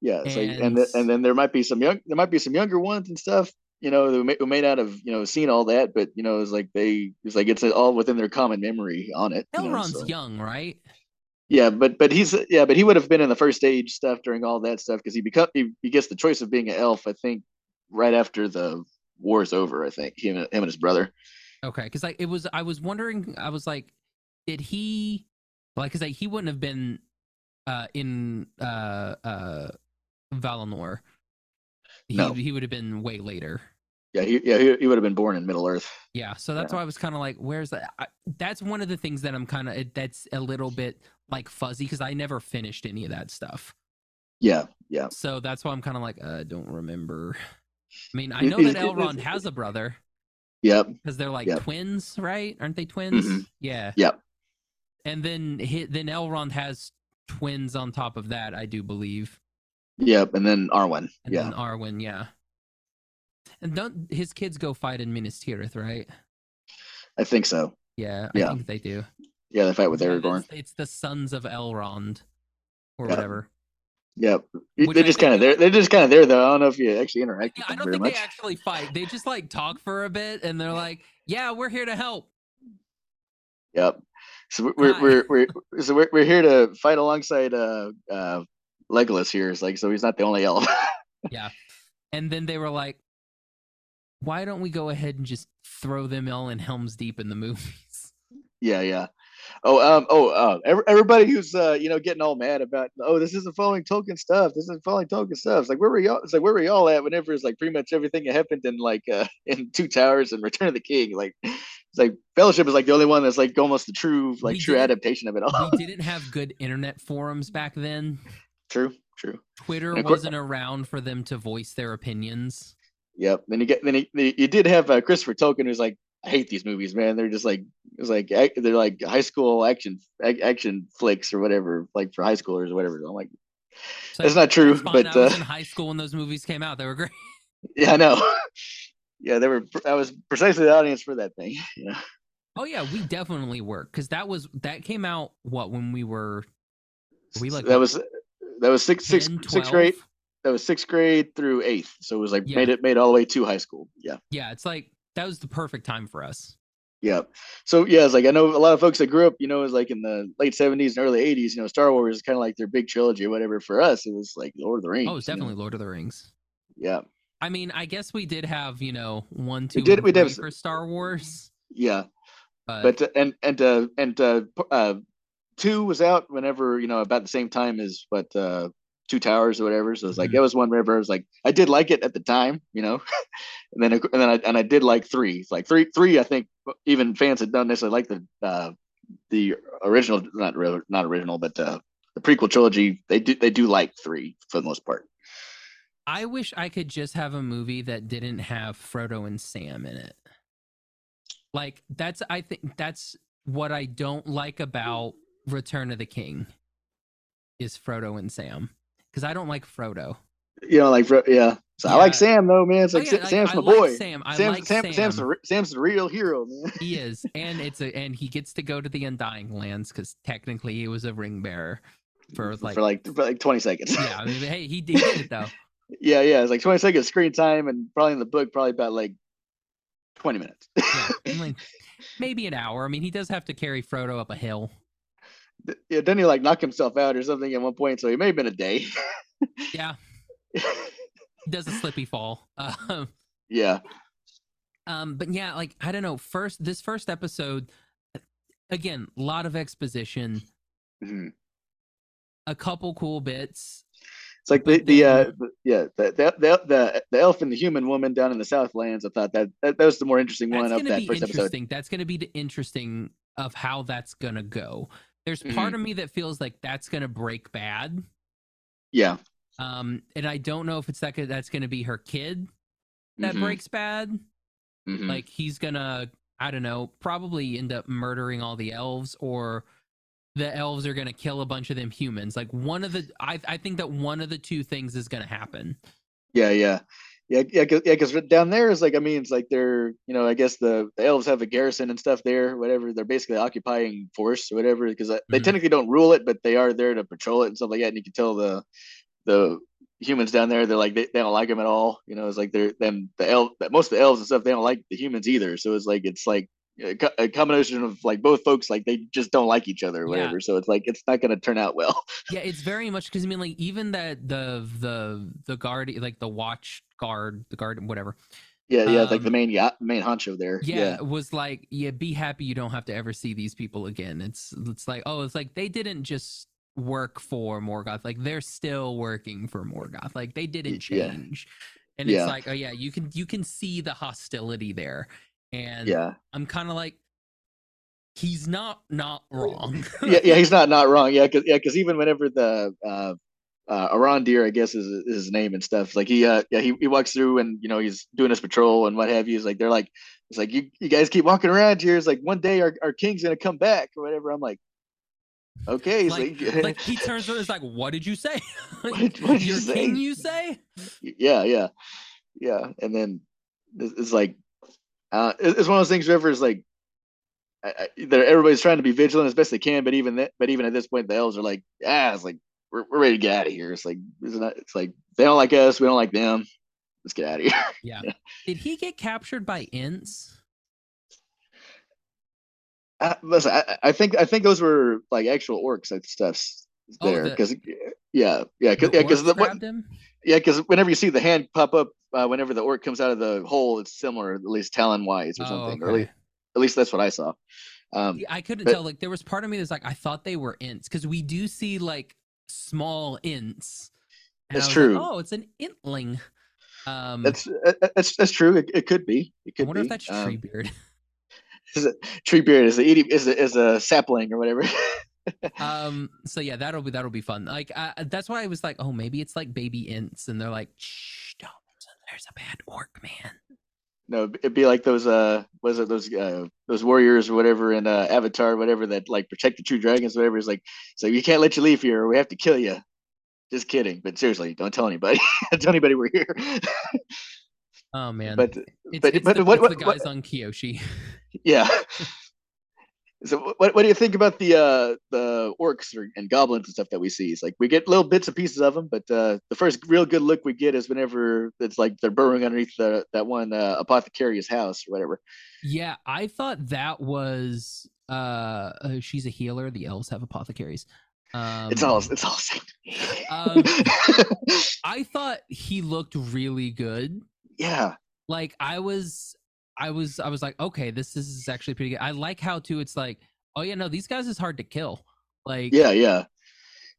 yeah. It's and, like, and, the, and then there might be some young, there might be some younger ones and stuff. You know, who may, who may not have you know seen all that, but you know, it's like they, it's like it's all within their common memory on it.
Elrond's
you know, so.
young, right?
Yeah, but but he's yeah, but he would have been in the first age stuff during all that stuff because he become he, he gets the choice of being an elf. I think right after the war's over. I think him, him and his brother.
Okay, because like it was, I was wondering, I was like, did he like? Because like he wouldn't have been uh in uh uh Valinor. He no. he would have been way later.
Yeah, he yeah he, he would have been born in Middle Earth.
Yeah, so that's yeah. why I was kind of like, where's that? I, that's one of the things that I'm kind of that's a little bit like fuzzy because I never finished any of that stuff.
Yeah, yeah.
So that's why I'm kind of like, I uh, don't remember. I mean, I know that Elrond has a brother.
Yep.
Because they're like
yep.
twins, right? Aren't they twins?
Mm-hmm.
Yeah.
Yep.
And then then Elrond has twins on top of that, I do believe.
Yep, and then Arwen.
And
yeah.
then Arwen, yeah. And don't his kids go fight in Minas Tirith, right?
I think so.
Yeah, I yeah. think they do.
Yeah, they fight with Aragorn.
It's, it's the sons of Elrond, or whatever.
Yep. Which they're just kind of there. They're just kind of there, though. I don't know if you actually interact.
Yeah, I don't think much. they actually fight. They just like talk for a bit, and they're like, "Yeah, we're here to help."
Yep. So we're we're we're, we're so we're, we're here to fight alongside uh uh Legolas here. It's like so he's not the only elf.
yeah. And then they were like, "Why don't we go ahead and just throw them all in Helm's Deep in the movies?"
Yeah, yeah. Oh, um, oh, uh, everybody who's uh, you know, getting all mad about, oh, this isn't following Tolkien stuff. This isn't following Tolkien stuff. It's like where were y'all? It's like where were y'all at whenever it's like pretty much everything that happened in like uh in Two Towers and Return of the King. Like it's like Fellowship is like the only one that's like almost the true like we true adaptation of it all.
we didn't have good internet forums back then.
True, true.
Twitter wasn't around for them to voice their opinions.
Yep. Then you get then you, you did have uh, Christopher Tolkien who's like I hate these movies, man. They're just like it's like they're like high school action action flicks or whatever, like for high schoolers or whatever. I'm like, so that's not true. But
uh, in high school when those movies came out. They were great.
Yeah, I know. yeah, they were. I was precisely the audience for that thing. Yeah.
Oh yeah, we definitely were because that was that came out what when we were.
were we like that was that was six 10, six sixth grade. That was sixth grade through eighth, so it was like yeah. made it made all the way to high school. Yeah.
Yeah, it's like that was the perfect time for us.
Yeah. So yeah, it's like I know a lot of folks that grew up, you know, it was like in the late seventies and early eighties, you know, Star Wars is kind of like their big trilogy or whatever. For us, it was like Lord of the Rings.
Oh, it's definitely you know? Lord of the Rings.
Yeah.
I mean, I guess we did have, you know, one, two,
we did, we did
for Star Wars.
Yeah. But, but uh, and and uh and uh uh two was out whenever, you know, about the same time as what uh Two Towers or whatever. So it's like mm-hmm. it was one river. I was like I did like it at the time, you know, and then and then I and I did like three. It's like three three. I think even fans that don't necessarily like the uh, the original, not really, not original, but uh, the prequel trilogy. They do they do like three for the most part.
I wish I could just have a movie that didn't have Frodo and Sam in it. Like that's I think that's what I don't like about Return of the King is Frodo and Sam because I don't like Frodo.
You know, like yeah. So yeah. I like Sam though, man. It's like, oh, yeah, Sam's my
like
boy.
Sam, I
Sam,
like
Sam,
Sam.
Sam's the Sam's the real hero, man.
He is, and it's a and he gets to go to the Undying Lands because technically he was a ring bearer for like
for like for like twenty seconds.
Yeah, I mean, hey, he did it though.
yeah, yeah, it's like twenty seconds screen time, and probably in the book, probably about like twenty minutes.
yeah, like maybe an hour. I mean, he does have to carry Frodo up a hill.
Yeah, didn't he like knock himself out or something at one point? So he may have been a day.
yeah. does a slippy fall. Um,
yeah.
Um, but yeah, like I don't know. First, this first episode, again, a lot of exposition,
mm-hmm.
a couple cool bits.
It's like the, the uh the, yeah the, the the the elf and the human woman down in the Southlands. I thought that that, that was the more interesting one of that first
interesting.
episode.
That's going to be the interesting of how that's going to go. There's part mm-hmm. of me that feels like that's going to break bad.
Yeah.
Um, and I don't know if it's that that's going to be her kid that mm-hmm. breaks bad.
Mm-hmm.
Like he's gonna, I don't know, probably end up murdering all the elves, or the elves are gonna kill a bunch of them humans. Like one of the, I I think that one of the two things is gonna happen.
Yeah, yeah. Yeah, yeah, cause, yeah. Because down there is like, I mean, it's like they're, you know, I guess the, the elves have a garrison and stuff there, whatever. They're basically occupying force or whatever, because they mm-hmm. technically don't rule it, but they are there to patrol it and stuff like that. And you can tell the the humans down there. They're like they, they don't like them at all. You know, it's like they're them the elf most of the elves and stuff. They don't like the humans either. So it's like it's like a combination of like both folks like they just don't like each other or whatever yeah. so it's like it's not going to turn out well.
Yeah it's very much because i mean like even that the the the guard like the watch guard the guard whatever
yeah yeah um, like the um, main yeah main honcho there
yeah, yeah. was like yeah be happy you don't have to ever see these people again. It's it's like oh it's like they didn't just work for morgoth like they're still working for morgoth like they didn't change yeah. and it's like oh yeah you can you can see the hostility there and yeah i'm kind of like he's not not wrong
yeah yeah he's not not wrong yeah because yeah because even whenever the uh uh Arondir, I guess is, is his name and stuff. Like he uh yeah, he, he walks through and you know he's doing his patrol and what have you. It's like they're like it's like you, you guys keep walking around here. It's like one day our, our king's gonna come back or whatever. I'm like, okay.
Like, like, like he turns around, it's like, what did you say? what, what did Your you say? king, you say?
Yeah, yeah, yeah. And then it's, it's like uh, it's one of those things. Is like, I, I, everybody's trying to be vigilant as best they can, but even that, but even at this point, the elves are like, ah, it's like we're, we're ready to get out of here. It's like it's, not, it's like they don't like us, we don't like them. Let's get out of here.
Yeah. yeah. Did he get captured by Ents?
Uh, listen, I, I, think I think those were like actual orcs and stuffs oh, there because oh, yeah yeah cause, yeah because yeah because whenever you see the hand pop up uh, whenever the orc comes out of the hole, it's similar, at least talon wise or oh, something. Okay. Or at least, at least that's what I saw. Um,
I couldn't but, tell. Like there was part of me that's like I thought they were Ents because we do see like small Ents.
It's true.
Like, oh, it's an Entling.
Um, that's uh, uh, that's that's true. It, it could be. It could I
wonder
be.
if that's um, Treebeard.
is it Treebeard? Is a is a, is a sapling or whatever.
um. So yeah, that'll be that'll be fun. Like uh, that's why I was like, oh, maybe it's like baby Ents, and they're like, shh, there's a bad orc man.
No, it'd be like those uh was it those uh those warriors or whatever in uh Avatar, whatever that like protect the true dragons, whatever. It's like so you can't let you leave here or we have to kill you. Just kidding, but seriously, don't tell anybody. don't tell anybody we're here.
oh man.
But
it's,
but
it's
but
the,
what,
what, the guys what, on Kyoshi.
Yeah. So what, what do you think about the uh the orcs or, and goblins and stuff that we see? It's like we get little bits and pieces of them, but uh the first real good look we get is whenever it's like they're burrowing underneath the that one uh, apothecary's house or whatever.
Yeah, I thought that was uh, uh she's a healer. The elves have apothecaries.
Um, it's all it's all same.
um, I thought he looked really good.
Yeah.
Like I was I was I was like, okay, this this is actually pretty good. I like how too it's like, oh yeah, no, these guys is hard to kill. Like
yeah, yeah.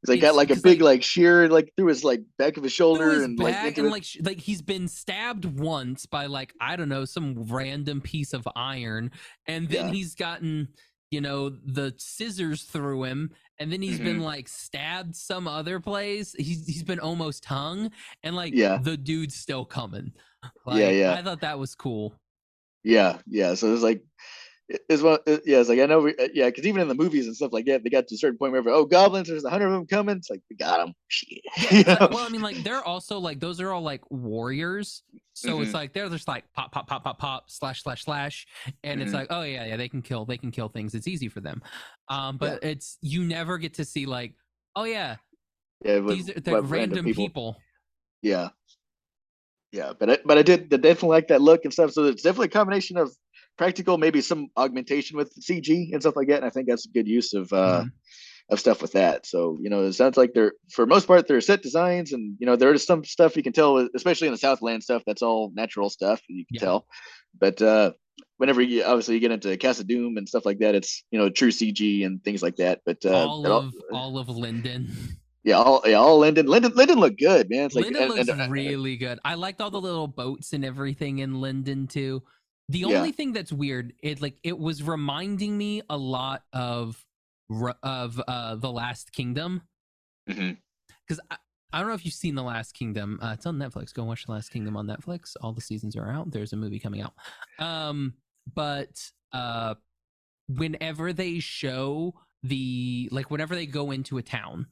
He's like got like a big like, like, shear like through his like back of his shoulder his and like
and like like he's been stabbed once by like I don't know some random piece of iron, and then yeah. he's gotten you know the scissors through him and then he's mm-hmm. been like stabbed some other place he's he's been almost hung and like yeah the dude's still coming like,
yeah yeah
i thought that was cool
yeah, yeah. So it's like it's one. Yeah, it's like I know. We, uh, yeah, because even in the movies and stuff like that, they got to a certain point where oh, goblins, there's a hundred of them coming. It's like we got them.
Like, well, I mean, like they're also like those are all like warriors. So mm-hmm. it's like they're just like pop, pop, pop, pop, pop, slash, slash, slash, and mm-hmm. it's like oh yeah, yeah, they can kill, they can kill things. It's easy for them. Um, but yeah. it's you never get to see like oh yeah, yeah, these are they're random people. people.
Yeah, yeah, but I, but I did I definitely like that look and stuff. So it's definitely a combination of practical, maybe some augmentation with CG and stuff like that. And I think that's a good use of uh, mm-hmm. of stuff with that. So you know, it sounds like they're for most part they're set designs, and you know there is some stuff you can tell, especially in the Southland stuff. That's all natural stuff you can yeah. tell. But uh, whenever you obviously you get into Khazad-dum and stuff like that, it's you know true CG and things like that. But uh,
all of all, of Lindon.
Yeah, all yeah, all Lindon. Lindon Lindon looked good, man. It's
like Lindon and, looks and, uh, really good. I liked all the little boats and everything in Lindon too. The yeah. only thing that's weird, it like it was reminding me a lot of of uh the Last Kingdom. Because mm-hmm. I, I don't know if you've seen the Last Kingdom. Uh, it's on Netflix. Go watch the Last Kingdom on Netflix. All the seasons are out. There's a movie coming out. Um, but uh, whenever they show the like, whenever they go into a town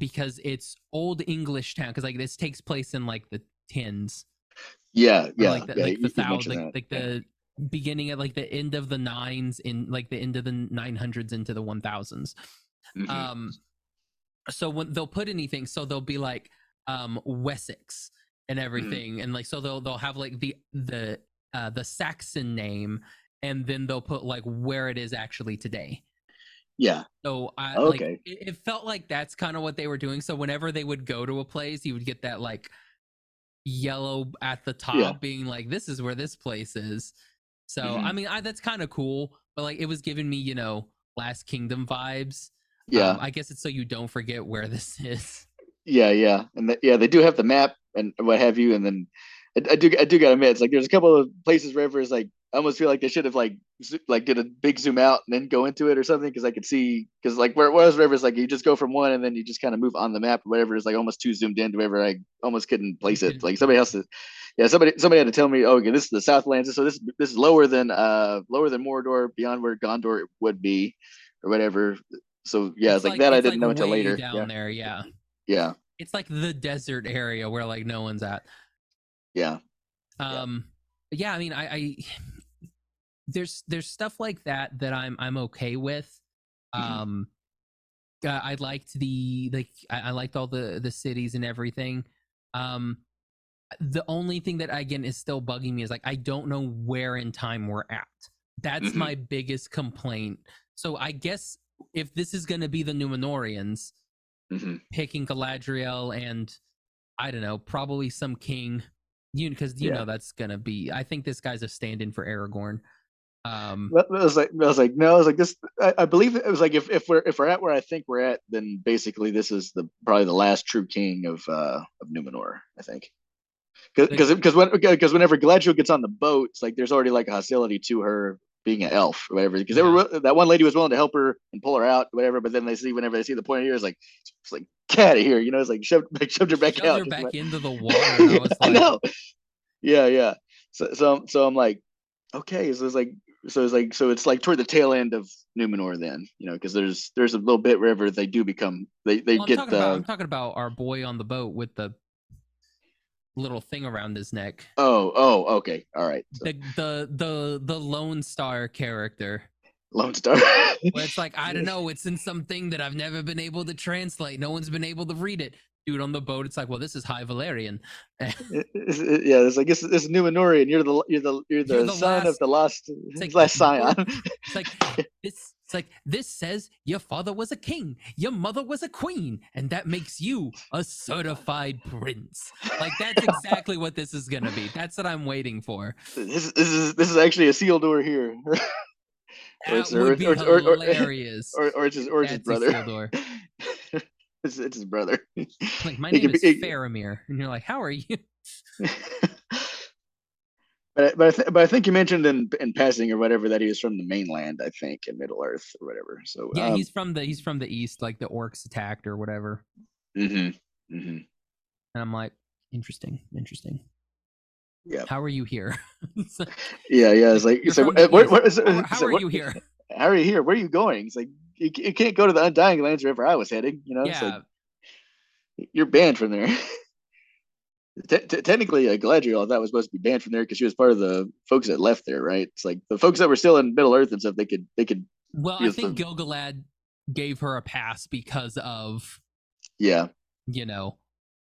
because it's old English town because like this takes place in like the tens.
Yeah, yeah,
like the,
yeah,
like the thousand, like, like the beginning at like the end of the nines in like the end of the nine hundreds into the one thousands. Mm-hmm. Um, so when they'll put anything, so they'll be like, um Wessex and
Mm-hmm.
everything, and like so they'll they'll have like the the uh, the Saxon name, and then they'll put like where it is actually today.
Yeah.
So I
Okay.
like it, it felt like that's kind of what they were doing. So whenever they would go to a place, you would get that like yellow at the top being like, this is where this place is. So
Mhm.
I mean, I, that's kind of cool, but like it was giving me, you know, Last Kingdom vibes.
Yeah.
Um, I guess it's so you don't forget where this is.
Yeah, yeah, and th- yeah, they do have the map and what have you, and then I, I do I do gotta admit, it's like there's a couple of places where it's like I almost feel like they should have like zo- like did a big zoom out and then go into it or something because I could see because like where it was River is like you just go from one and then you just kind of move on the map or whatever is like almost too zoomed in to wherever I almost couldn't place it. Like somebody else, to, yeah, somebody somebody had to tell me, oh, okay, this is the Southlands, so this this is lower than uh lower than Mordor, beyond where Gondor would be, or whatever. So yeah, it's, like, that I didn't know until later.
Down
Yeah,
there, yeah.
yeah,
It's like the desert area where like no one's at.
yeah. Yeah.
Um, yeah, I mean, I, I there's there's stuff like that that I'm I'm okay with.
Mhm.
Um, uh, I liked the like I, liked all the the cities and everything. Um, the only thing that again is still bugging me is like I don't know where in time we're at. That's
Mhm.
my biggest complaint. So I guess if this is going to be the Numenoreans
hmm
picking Galadriel and I don't know, probably some king, you because you
Yeah.
know that's gonna be. I think this guy's a stand-in for Aragorn. Um,
I was like, I was like, no, I was like this. I, I believe it was like if, if we're if we're at where I think we're at, then basically this is the probably the last true king of uh of Numenor. I think because because when because whenever Galadriel gets on the boat, it's like there's already like a hostility to her being an elf or whatever. Because they were that one lady was willing to help her and pull her out, whatever. But then they see whenever they see the point of here, it's like it's like get out of here, you know. It's like shoved like, shoved her back
shoved
out.
her back
like-
into the water. I was
I know. Yeah, yeah. So, so, so I'm like, okay. So it's like, so it's like, so it's like toward the tail end of Numenor, then, you know, because there's there's a little bit wherever they do become they they
Well,
get the
about I'm talking about our boy on the boat with the little thing around his neck.
oh oh okay all right so,
The the the the Lone Star character.
Lone Star.
Where it's like, I don't know, it's in something that I've never been able to translate. No one's been able to read it. Dude on the boat, it's like, well, this is High
Valyrian. Yeah, it's like it's, it's Numenorean. You're the you're the you're the,
You're the
son
last-
of the lost
like,
last scion.
It's like this. It's like this says your father was a king, your mother was a queen, and that makes you a certified prince. Like that's exactly what this is gonna be. That's what I'm waiting for.
this, this is this is actually Isildur here, or
That
it's- or-
would be
or- or- or-
hilarious.
or, or it's his or it's his brother. It's, it's his brother.
Like my name is
be- he-
Faramir, and you're like, how are you?
but I- but I, th- but I think you mentioned in in passing or whatever that he was from the mainland. I think in Middle Earth or whatever. So
Yeah,
um,
he's from the he's from the east, like the orcs attacked or whatever.
mhm, mhm.
And I'm like, interesting, interesting.
Yeah.
How are you here? Like,
yeah yeah. It's like so.
the
uh, Where,
east. how,
so
are
what-
you here?
How are you here? Where are you going? It's like you, you can't go to the Undying Lands wherever I was heading. You know,
Yeah,
like you're banned from there. Te- te- technically, uh, Galadriel, I thought was supposed to be banned from there because she was part of the folks that left there, right? It's like the folks that were still in Middle Earth and stuff. They could, they could,
Well, I think
the-
Gil-galad gave her a pass because of,
yeah,
you know,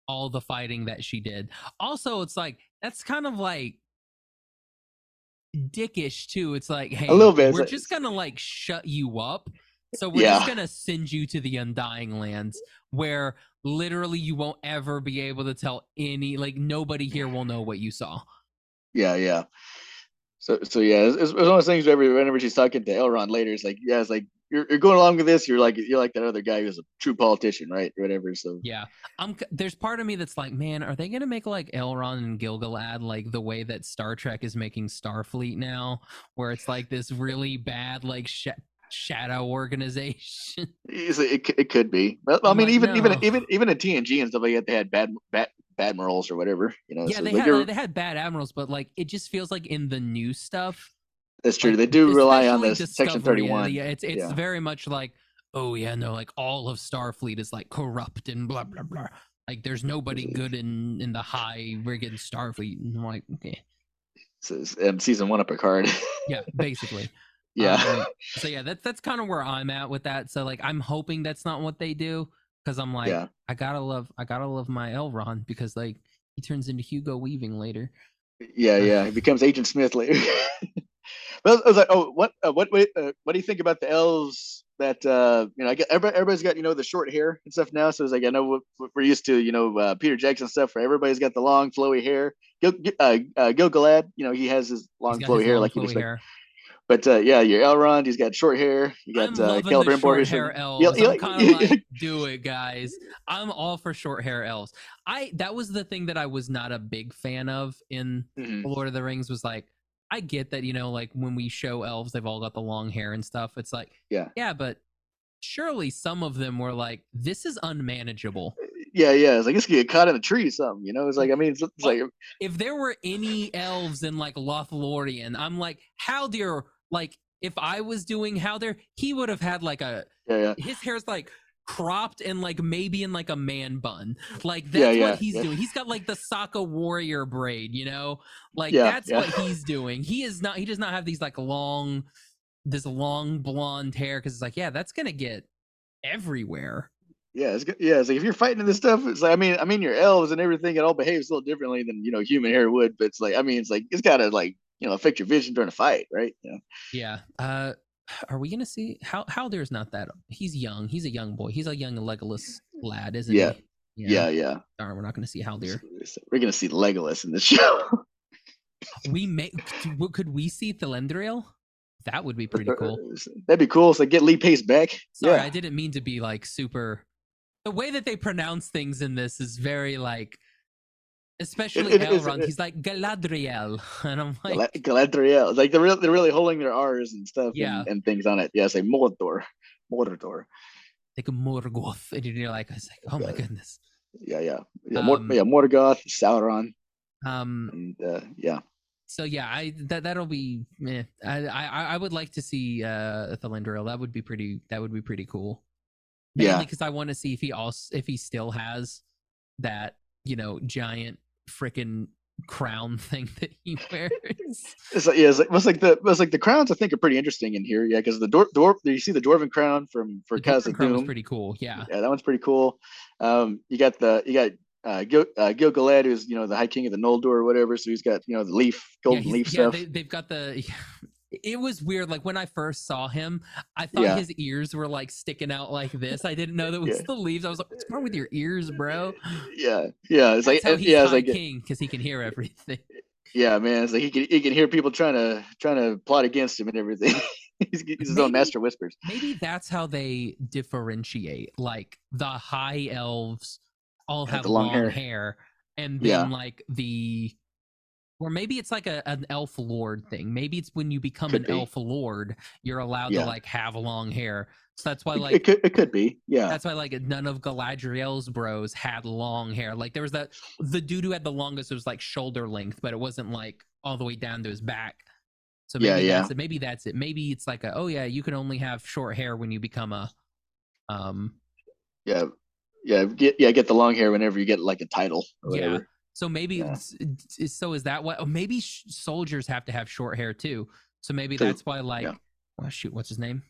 all the fighting that she did. Also, it's like that's kind of like dickish too. It's like, hey, a
little bit.
We're just gonna like shut you up. So we're just gonna send you to the Undying Lands where literally you won't ever be able to tell any like nobody here will know what you saw.
yeah, yeah. So, so yeah, it's, it's one of those things. Whenever, whenever she's talking to Elrond later, it's like, yeah, it's like you're, you're going along with this. You're like, you're like that other guy who's a true politician, right? Or whatever. So,
Yeah, I'm. There's part of me that's like, man, are they gonna make like Elrond and Gil-galad like the way that Star Trek is making Starfleet now, where it's like this really bad like sh- shadow organization?
It, it could be. I mean,
like,
even even
no.
even even at TNG and stuff like that, they had bad bad admirals or whatever. You know,
yeah,
so
they
like
had they had bad admirals, but like it just feels like in the new stuff,
that's true.
like,
they do rely on this Section
Discovery,
Thirty
yeah, Yeah, it's it's
Yeah.
very much like, oh yeah, no, like all of Starfleet is like corrupt and blah blah blah. Like there's nobody
Mhm.
good in in the high rigged Starfleet. And I'm like, okay,
season one of Picard.
yeah, basically.
Yeah.
Um, so yeah, that's that's kind of where I'm at with that. So like I'm hoping that's not what they do because I'm like,
Yeah.
I gotta love, I gotta love my Elrond because like he turns into Hugo Weaving later.
Yeah, yeah. He becomes Agent Smith later. but I was like, oh, what, uh, what, what, uh, what do you think about the elves? That uh, you know, I get everybody, everybody's got you know the short hair and stuff now. So it's like I know what, what we're used to, you know, uh, Peter Jackson stuff. Where everybody's got the long flowy hair. Gil, uh, uh, Gil-galad, you know, he has his long flowy hair
long,
like
he
expect.
hair.
But uh, yeah, your Elrond, he's got short hair. You
I'm
got uh,
loving the
Celebrimbor.
short hair elves.
Yeah,
I'm kind of like, do it, guys. I'm all for short hair elves. I that was the thing that I was not a big fan of in
Mhm.
Lord of the Rings. Was like, I get that you know, like when we show elves, they've all got the long hair and stuff. It's like,
Yeah.
yeah, but surely some of them were like, this is unmanageable.
Yeah, yeah. It's like this could get caught in a tree or something. You know, it's like I mean, it's, it's like
if there were any elves in like Lothlorien, I'm like, Haldir, like if I was doing Haldir, he would have had like a
yeah, yeah.
his hair's like cropped and like maybe in like a man bun. Like that's
Yeah,
what he's doing. He's got like the Sokka warrior braid, you know? Like that's what he's doing. He is not he does not have these like long this long blonde hair because it's like, yeah, that's gonna get everywhere.
Yeah, it's good. Yeah, it's like if you're fighting in this stuff, it's like I mean, I mean, your elves and everything, it all behaves a little differently than you know human hair would. But it's like I mean, it's like it's gotta like you know affect your vision during a fight, right? You know?
Yeah. Uh are we gonna see how Haldir's not that he's young. He's a young boy. He's a young Legolas lad, isn't he?
Yeah.
he?
Yeah, yeah.
Darn, we're not gonna see Haldir.
We're gonna see Legolas in this show.
We may could- could we see Thilendriel? That would be pretty cool.
That'd be cool. So get Lee Pace back.
Sorry,
yeah,
I didn't mean to be like super. The way that they pronounce things in this is very like, especially
it
Elrond.
it-
he's like Galadriel, and I'm like,
Galadriel. Like they're really, they're really holding their R's and stuff
Yeah.
and, and things on it. Yeah, it's like Mordor, Mordor.
like Morgoth, and you're like, I was like, oh my goodness.
Yeah, yeah, yeah. Mor-
Um,
yeah, Morgoth, Sauron,
Um.
and uh, yeah,
So yeah, I that that'll be. Meh. I I I would like to see uh Thilendriel. That would be pretty. That would be pretty cool.
Yeah.
Because I want to see if he also if he still has that you know giant freaking crown thing that he wears.
It's like yeah, it's like, it's like the it's like the crowns. I think are pretty interesting in here. Yeah, because the dwarf, dwarf, you see the dwarven crown from for
The
Casa
Dwarven crown was
Doom.
pretty cool. Yeah.
Yeah, that one's pretty cool. Um, you got the you got uh, Gil, uh, who's you know the High King of the Noldor or whatever. So he's got you know the leaf, golden
he's-
leaf
yeah,
stuff.
They, they've got the. It was weird. Like when I first saw him, I thought
Yeah.
his ears were like sticking out like this. I didn't know that was
Yeah.
the leaves. I was like, "What's wrong with your ears, bro?"
yeah, yeah. It's like
That's
yeah, it's like
King because he can hear everything.
yeah, man. It's like he can he can hear people trying to trying to plot against him and everything. he's, he's his own master whispers.
Maybe that's how they differentiate. Like the high elves all
Have
have
long
long,
hair.
hair. and
Yeah.
then like the, or maybe it's like a an elf lord thing. Maybe it's when you become
Could
an
be.
elf lord, you're allowed
Yeah.
to like have long hair. So that's why like
it could it could be. Yeah,
that's why like none of Galadriel's bros had long hair. Like there was that the dude who had the longest was like shoulder length, but it wasn't like all the way down to his back. So maybe
Yeah, yeah.
that's it. Maybe that's it. Maybe it's like a oh yeah, you can only have short hair when you become a um
yeah, yeah. Get yeah, get the long hair whenever you get like a title or
Yeah. So maybe
Yeah.
so is that what oh, maybe sh- soldiers have to have short hair too. So maybe
True.
that's why like
Yeah.
oh shoot, what's his name?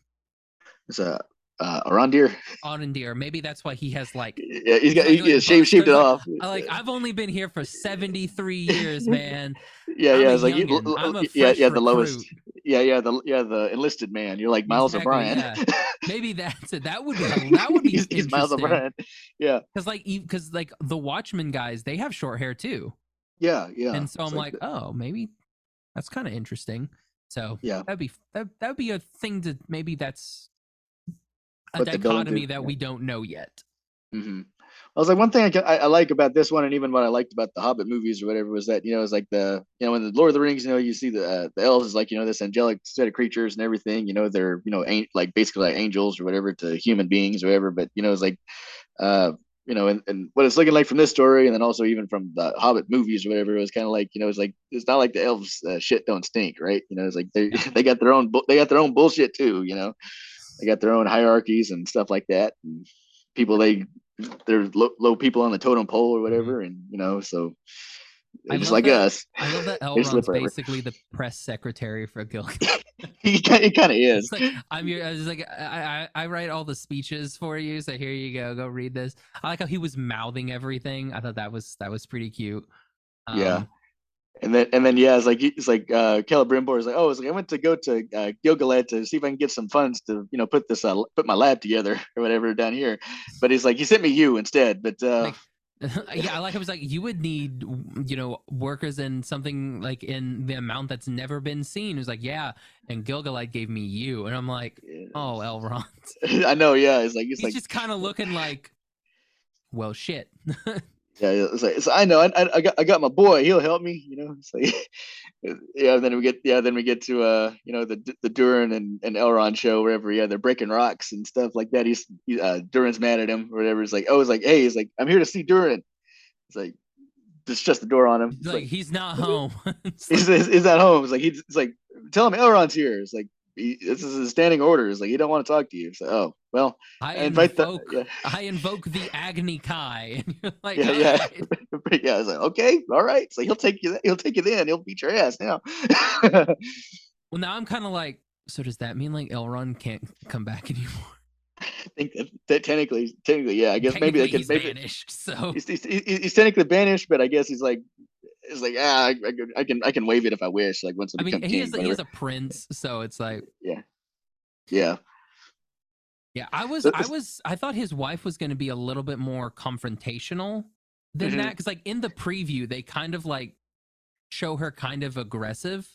It's a uh, Arondir.
Arondir. Maybe that's why he has like
Yeah, he's got
like-
he,
like
yeah, shaved shaved it off.
I like I've only been here for 73 years, man.
yeah,
I'm
yeah. It's like you, yeah, yeah. The lowest.
recruit.
Yeah, yeah. The yeah the enlisted man. You're like Miles
Exactly,
O'Brien.
yeah. Maybe that's it. That would be that would be
he's, he's Miles. O'Brien. Yeah,
Because like because like the Watchmen guys, they have short hair too,
yeah, yeah.
and so
It's
I'm like, oh, maybe that's kind of interesting. So
Yeah.
that'd be that that'd be a thing to maybe that's a dichotomy
to,
that
yeah.
we don't know yet.
hmm I was like, one thing I, ca- I, I like about this one, and even what I liked about the Hobbit movies or whatever, was that you know, it's like the you know, in the Lord of the Rings, you know, you see the uh, the elves is like you know this angelic set of creatures and everything. You know, they're you know, an- like basically like angels or whatever to human beings or whatever. But you know, it's like, uh, you know, and, and what it's looking like from this story, and then also even from the Hobbit movies or whatever, it was kind of like you know, it's like it's not like the elves uh, shit don't stink, right? You know, it's like they they got their own bu- they got their own bullshit too. You know, they got their own hierarchies and stuff like that. And people they they're low, low people on the totem pole or whatever, and you know, so
I
just like
that-
us.
I love that Elrond's basically the press secretary for Gil.
he, he kind of is.
Like, I'm your, I was like, I, I, I write all the speeches for you, so here you go, go read this. I like how he was mouthing everything. I thought that was that was pretty cute.
Um, yeah. And then and then yeah, it's like it's like uh Celebrimbor is like, oh, it's like I went to go to uh, Gil-galad to see if I can get some funds to you know put this uh, put my lab together or whatever down here. But he's like, he sent me you instead. But uh, like,
yeah, I like it was like you would need you know workers and something like in the amount that's never been seen. It was like yeah, and Gil-galad gave me you, and I'm like, oh Elrond.
I know, yeah. It's like
it's
He's like
just kind of looking like, well, shit.
Yeah, it's like it's, I know, I, I got I got my boy. He'll help me. You know, it's like yeah. Then we get yeah. Then we get to uh you know the the Durin and, and Elrond show wherever yeah they're breaking rocks and stuff like that. He's he, uh, Durin's mad at him or whatever. It's like oh it's like hey he's like I'm here to see Durin. It's like just shut the door on him.
Like, like, he's not home.
he's, he's, he's, at home. It's like he's it's like tell him Elrond's here. It's like he, this is a standing order. It's like he don't want to talk to you. So oh well,
I, I invite invoke, the, yeah. I invoke the Agni Kai. Like,
yeah, oh, yeah, right. yeah. I was like, okay, all right. So he'll take you. He'll take you then. He'll beat your ass now.
well, now I'm kind of like, so does that mean like Elrond can't come back anymore?
I think that, that, technically, technically, yeah. I guess maybe they can.
He's
maybe
banished, so
he's, he's, he's, technically banished, but I guess he's like it's like ah, I, I, can I can wave it if I wish. Like once I, I mean,
he is he is a prince, so it's like
yeah, yeah,
yeah. I was I was I thought his wife was going to be a little bit more confrontational than mm-hmm. that because like in the preview they kind of like show her kind of aggressive.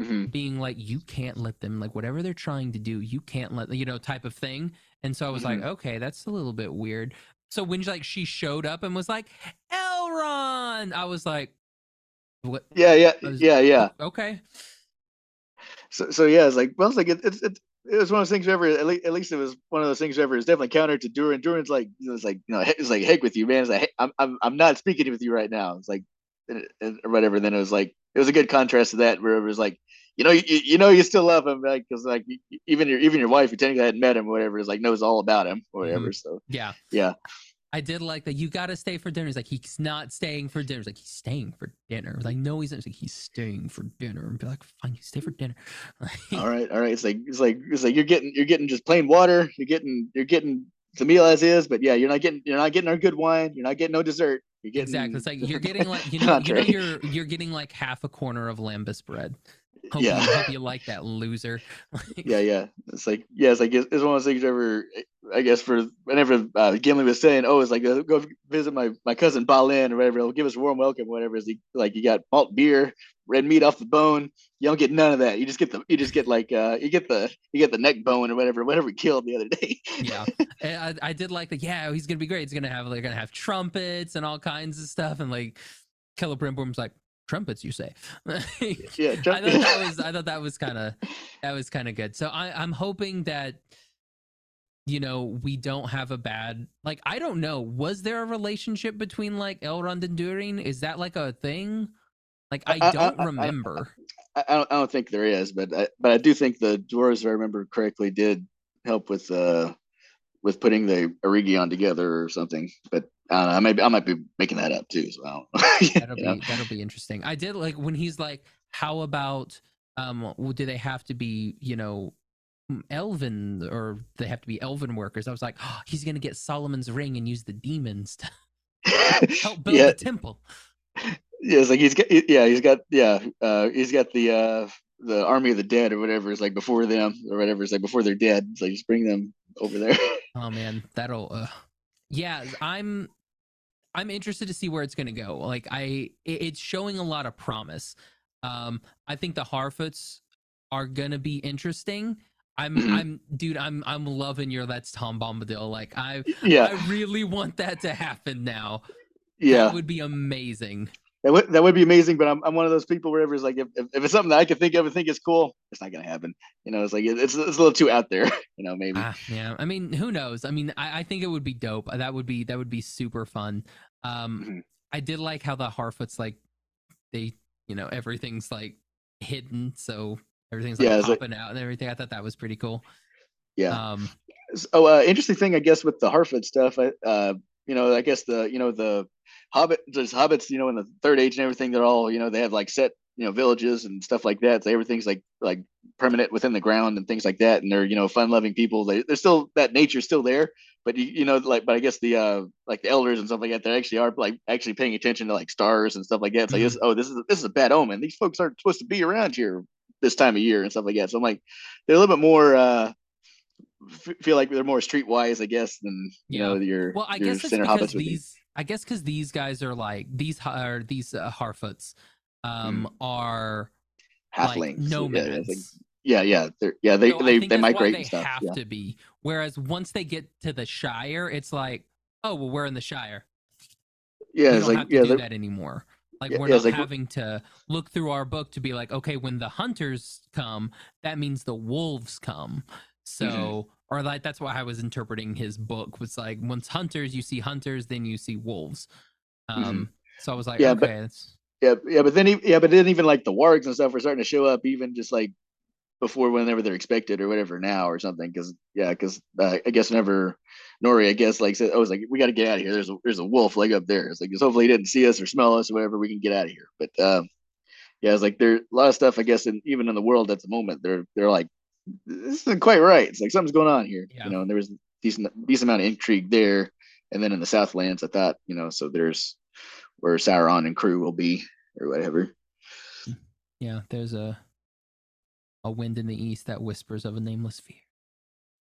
Mm-hmm. being like you can't let them like whatever they're trying to do you can't let you know type of thing and so i was mm-hmm. like okay that's a little bit weird so when like she showed up and was like elrond i was like
what? Yeah, yeah, was, yeah, yeah.
Okay.
So, so yeah, it's like, well, it's like it, it, it, it was one of those things. Ever, at least, at least it was one of those things. Ever, it's definitely counter to Durin. Durin's like, it's like, you know, it's like, heck with you, man. It's like, hey, I'm, I'm, I'm not speaking with you right now. It's like, or whatever. Then it was like, it was a good contrast to that, where it was like, you know, you, you know, you still love him, like, because like even your, even your wife, who technically hadn't met him, or whatever, is like knows all about him, or whatever. Mm-hmm. So
yeah,
yeah.
I did like that. You got to stay for dinner. He's like, he's not staying for dinner. He's like, he's staying for dinner. I was like, no, he's not. He's like, he's staying for dinner. And be like, fine, you stay for dinner.
all right, all right. It's like, it's like, it's like you're getting, you're getting just plain water. You're getting, you're getting the meal as is. But yeah, you're not getting, you're not getting our good wine. You're not getting no dessert. You're getting
exactly. It's like you're getting like you know, you know, you're you're getting like half a corner of lembas bread. Hope yeah. You, hope you like that loser.
yeah, yeah. It's like yeah, it's like it's, one of those things ever. I guess for whenever uh, Gimli was saying, "Oh, it's like go visit my my cousin Balin or whatever. He'll give us a warm welcome, whatever." Is he like you got malt beer, red meat off the bone. You don't get none of that. You just get the you just get like uh you get the you get the neck bone or whatever whatever we killed the other day.
yeah, I, I did like that. Yeah, he's gonna be great. He's gonna have like gonna have trumpets and all kinds of stuff, and like Celebrimbor's like, trumpets you say. Yeah i thought that was i thought that was kind of that was kind of good. So i i'm hoping that you know we don't have a bad like i don't know was there a relationship between like elrond and durin is that like a thing? Like i don't I, I, remember.
I, I, don't, I don't think there is but I, but i do think the dwarves if i remember correctly did help with uh with putting the Eregion together or something. But I don't know. I might be, I might be making that up too. So
that'll be know? that'll be interesting. I did like when he's like, "How about um? Do they have to be you know?" elven or they have to be elven workers i was like oh, he's gonna get solomon's ring and use the demons to help build yeah. the temple
yeah it's like he's got yeah he's got yeah uh he's got the uh the army of the dead or whatever is like before them or whatever is like before they're dead so like just bring them over there
oh man that'll uh yeah i'm i'm interested to see where it's going to go like i it's showing a lot of promise um i think the harfoots are going to be interesting i'm mm-hmm. i'm dude i'm i'm loving your let's tom bombadil like i yeah i really want that to happen now
yeah
that would be amazing
that would that would be amazing. But I'm I'm one of those people where it's like if, if, if, it's something that I could think of and think is cool, it's not gonna happen. You know, it's like it's it's a little too out there. You know, maybe. Ah,
yeah, I mean, who knows? I mean, I, I think it would be dope. That would be that would be super fun. Um, mm-hmm. I did like how the Harfoots like they you know everything's like hidden, so everything's like yeah, popping like, out and everything. I thought that was pretty cool.
Yeah. Um. Oh, uh, interesting thing, I guess, with the Harfoot stuff. I, uh, you know, I guess the you know the Hobbit, there's hobbits, you know, in the third age and everything. They're all, you know, they have like set, you know, villages and stuff like that. So everything's like, like permanent within the ground and things like that, and they're you know fun loving people. They, they're still that nature's still there, but you, you know like but I guess the uh like the elders and stuff like that they actually are like actually paying attention to like stars and stuff like that. It's like mm-hmm. oh this is this is a bad omen. These folks aren't supposed to be around here this time of year and stuff like that. So I'm like they're a little bit more. uh f- feel like they're more streetwise, I guess, than you yeah. know your
well. I
your
guess it's because these. I guess because these guys are like these are these uh, Harfoots um mm. are halflings like nomads.
Yeah, yeah, yeah, they, yeah. They
so
they they migrate
they
and stuff.
Have
yeah.
to be. Whereas once they get to the Shire, it's like, oh well, we're in the Shire.
Yeah, we it's like
yeah, do that anymore. Like yeah, we're not like, having to look through our book to be like, okay, when the hunters come, that means the wolves come. So, mm-hmm. or like that's why I was interpreting his book was like, once hunters, you see hunters, then you see wolves. Um, mm-hmm. so I was like, yeah, okay,
but, yeah, yeah, but then yeah, but then even like the wargs and stuff were starting to show up, even just like before whenever they're expected or whatever now or something. Because yeah, because uh, I guess whenever Nori, I guess like said, I was like, we got to get out of here. There's a there's a wolf like up there. It's like hopefully he didn't see us or smell us or whatever. We can get out of here. But um, yeah, it's like there's a lot of stuff. I guess in, even in the world at the moment, they're they're like this isn't quite right. It's like something's going on here, yeah. you know. And there was decent decent amount of intrigue there, and then in the Southlands, I thought, you know, so there's where Sauron and crew will be or whatever.
Yeah, there's a a wind in the east that whispers of a nameless fear.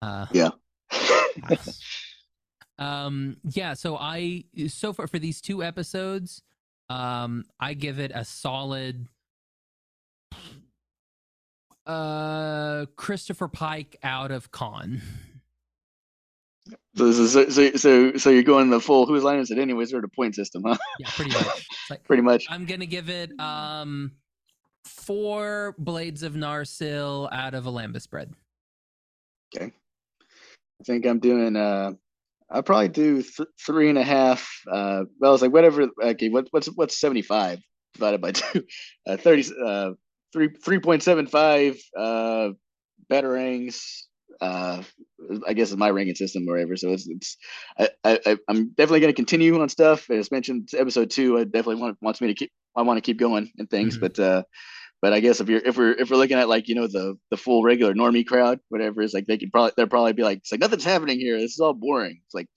Uh, yeah.
um. Yeah. So I so far for these two episodes, um, I give it a solid uh Christopher Pike out of con.
So, so, so, so, so you're going the full whose line is it anyways or the point system, huh?
Yeah, pretty much.
Like, pretty much.
I'm gonna give it um four blades of Narsil out of a lembas bread.
Okay. I think I'm doing uh I'll probably do th- three and a half. Uh, well, I was like, whatever. Okay, what, what's what's seventy five divided by two? Uh, Thirty. Uh, three three point seven five uh batarangs uh i guess is my ranking system or whatever so it's it's i, I i'm definitely going to continue on stuff as mentioned episode two i definitely want wants me to keep i want to keep going and things mm-hmm. but uh but I guess if you're if we're if we're looking at like you know the the full regular normie crowd, whatever is like they could probably they'll probably be like it's like nothing's happening here. This is all boring. It's like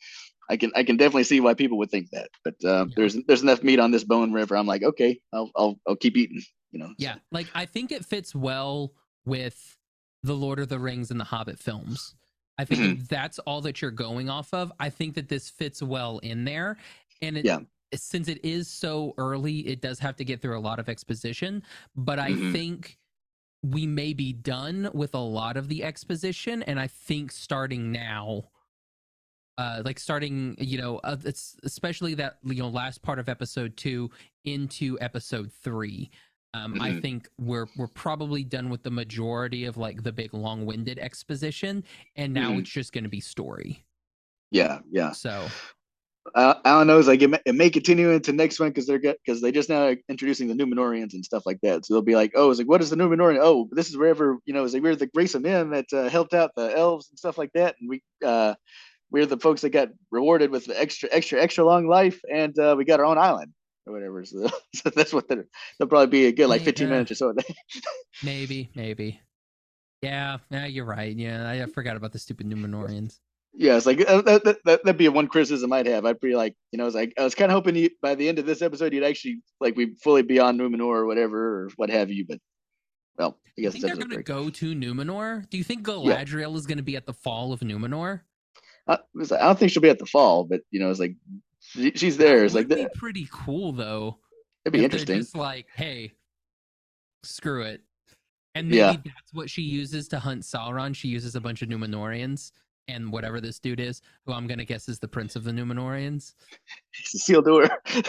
I can I can definitely see why people would think that. But uh, yeah. there's there's enough meat on this bone river. I'm like okay, I'll I'll I'll keep eating you know.
Yeah, like I think it fits well with the Lord of the Rings and the Hobbit films. I think mm-hmm. that's all that you're going off of. I think that this fits well in there, and it, yeah. Since it is so early, it does have to get through a lot of exposition. But I mm-hmm. think we may be done with a lot of the exposition, and I think starting now uh like starting you know uh, it's especially that you know last part of episode 2 into episode 3 um, mm-hmm. I think we're we're probably done with the majority of like the big long-winded exposition, and now mm-hmm. it's just going to be story.
Yeah, yeah.
So
uh, Alan knows like it may, it may continue into next one because they're because they just now introducing the Numenoreans and stuff like that. So they'll be like, oh, it's like what is the Numenorean? Oh, this is wherever you know, it's like we're the race of men that uh, helped out the elves and stuff like that, and we uh, we're the folks that got rewarded with the extra extra extra long life, and uh, we got our own island or whatever. So, so that's what they'll probably be a good like 15 minutes or so.
maybe, maybe. Yeah, yeah, you're right. Yeah, I forgot about the stupid Numenoreans.
Yeah, it's like uh, that, that, that, would be a one criticism I'd have. I'd be like, you know, it's like I was kind of hoping you, by the end of this episode you'd actually like we fully be on Numenor or whatever or what have you. But well, I guess
think they're going to go to Numenor. Do you think Galadriel yeah. is going to be at the fall of Numenor?
I, I don't think she'll be at the fall, but you know, it's like she, she's there. It's like
be pretty cool though.
It'd be interesting.
Just like, hey, screw it, and maybe yeah. that's what she uses to hunt Sauron. She uses a bunch of Numenoreans and whatever this dude is, who I'm gonna guess is the prince of the Numenoreans.
Isildur.
uh,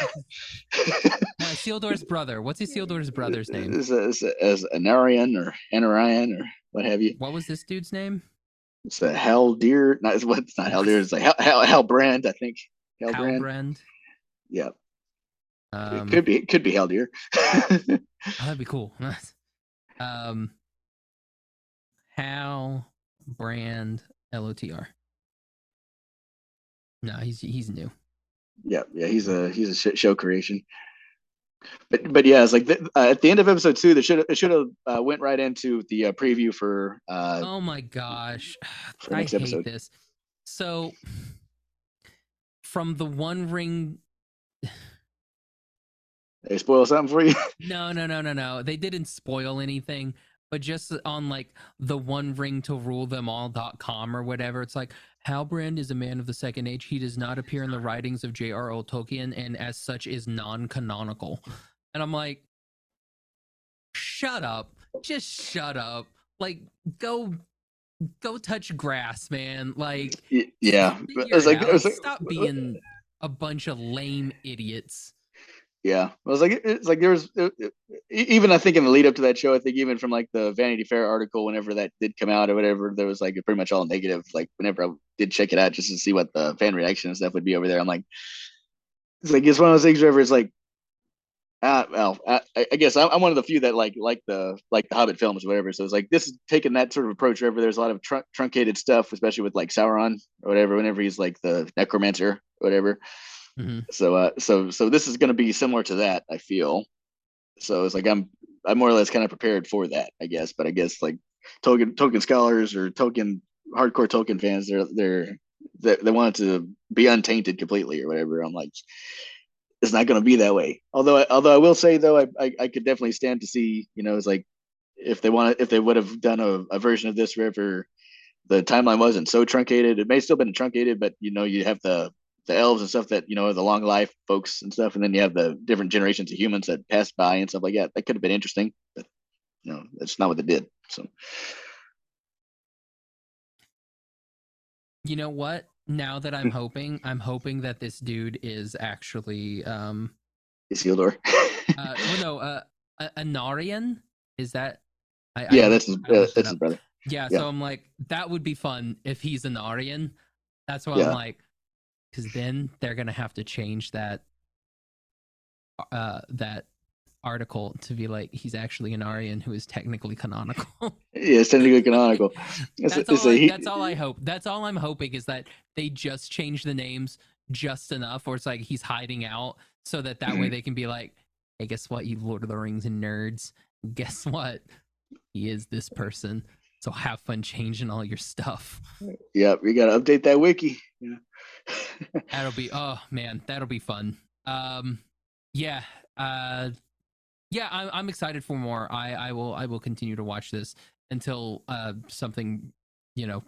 Isildur's brother. What's Isildur's brother's name?
Is as Anarion or Anarion or what have you?
What was this dude's name?
It's a Haldir. Not it's, it's not Haldir. It's like Hal, Hal, Halbrand, I think.
Halbrand. Halbrand.
Yeah. Um, it could be. It could be Haldir.
oh, that'd be cool. um, Hal Brand L O T R. No, he's he's new.
Yeah, yeah, he's a he's a show creation. But but yeah, it's like the, uh, at the end of episode two, they should it should have uh, went right into the uh, preview for. Uh,
oh my gosh, I hate
episode.
this. So, from the One Ring,
they spoil something for you.
no, no, no, no, no. They didn't spoil anything, but just on like the One Ring to rule them all.com or whatever, it's like Halbrand is a man of the Second Age. He does not appear in the writings of J.R.R. Tolkien, and as such is non-canonical. And I'm like, shut up, just shut up. Like, go, go touch grass, man. Like,
yeah,
figure
it was like, it was like
stop being a bunch of lame idiots.
Yeah, I was like, it's like there was it, it- even I think in the lead up to that show, I think even from like the Vanity Fair article, whenever that did come out or whatever, there was like pretty much all negative. Like whenever I did check it out just to see what the fan reaction and stuff would be over there, I'm like, it's like it's one of those things where it's like, ah, well, I, I guess I'm, one of the few that like like the like the Hobbit films or whatever. So it's like this is taking that sort of approach wherever there's a lot of trun- truncated stuff, especially with like Sauron or whatever. Whenever he's like the necromancer or whatever.
Mhm.
So uh so so this is going to be similar to that, I feel. So it's like I'm I'm more or less kind of prepared for that, I guess. But I guess like token token scholars or token hardcore token fans, they're they're they, they want it to be untainted completely or whatever. I'm like, it's not going to be that way. Although I, although I will say though, I, I I could definitely stand to see, you know, it's like if they want if they would have done a, a version of this wherever the timeline wasn't so truncated, it may still been truncated, but you know, you have the the elves and stuff that you know are the long life folks and stuff, and then you have the different generations of humans that passed by and stuff like that. That could have been interesting, but you know, that's not what they did. So
You know what? Now that I'm hoping, I'm hoping that this dude is actually um
Isildur.
uh well, no, uh a- Anarion? Is that I,
yeah,
I,
that's his, uh, that's his brother.
yeah,
yeah.
so I'm like, that would be fun if he's Anarion. That's why
Yeah.
I'm like, because then they're gonna have to change that uh that article to be like he's actually Anarion who is technically canonical.
Yeah, it's technically canonical. It's,
that's,
it's
all
a,
I,
he,
that's all I hope. That's all I'm hoping is that they just change the names just enough, or it's like he's hiding out, so that that
Mm-hmm.
way they can be like, "Hey, guess what, you Lord of the Rings and nerds? Guess what? He is this person. So have fun changing all your stuff.
Yep, you got to update that wiki. Yeah.
That'll be oh man, that'll be fun. Um, yeah, uh, yeah, I'm I'm excited for more. I I will I will continue to watch this until uh something you know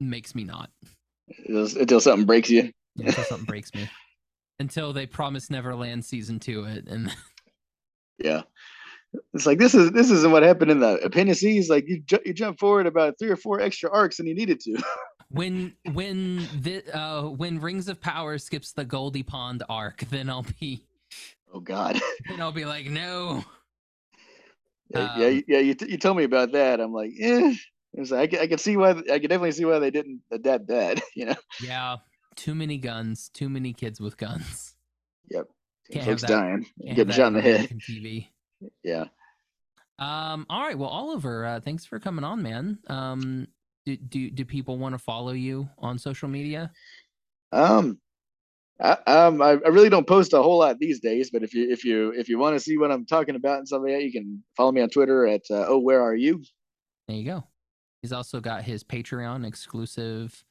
makes me not.
until, until something breaks you.
Yeah, until something breaks me. Until they promise Neverland season two it and
Yeah. It's like this is this isn't what happened in the appendices. Like you ju- you jump forward about three or four extra arcs than you needed to.
when when the uh when Rings of Power skips the Goldy Pond arc, then I'll be
Oh God.
then I'll be like, no.
yeah, yeah,
Um,
yeah. You, t- you told me about that. I'm like, eh. It's like, I can, I can see why. I can definitely see why they didn't adapt that. You know.
Yeah. Too many guns, too many kids with guns.
Yep.
Can't
Folks dying,
Can't
shot in the head.
TV.
Yeah.
Um, all right. Well, Oliver, uh, thanks for coming on, man. Um, do do do people want to follow you on social media?
Um. I, um, I, really don't post a whole lot these days, but if you if you if you want to see what I'm talking about and that, you can follow me on Twitter at uh, oh where are you?
There you go. He's also got his Patreon exclusive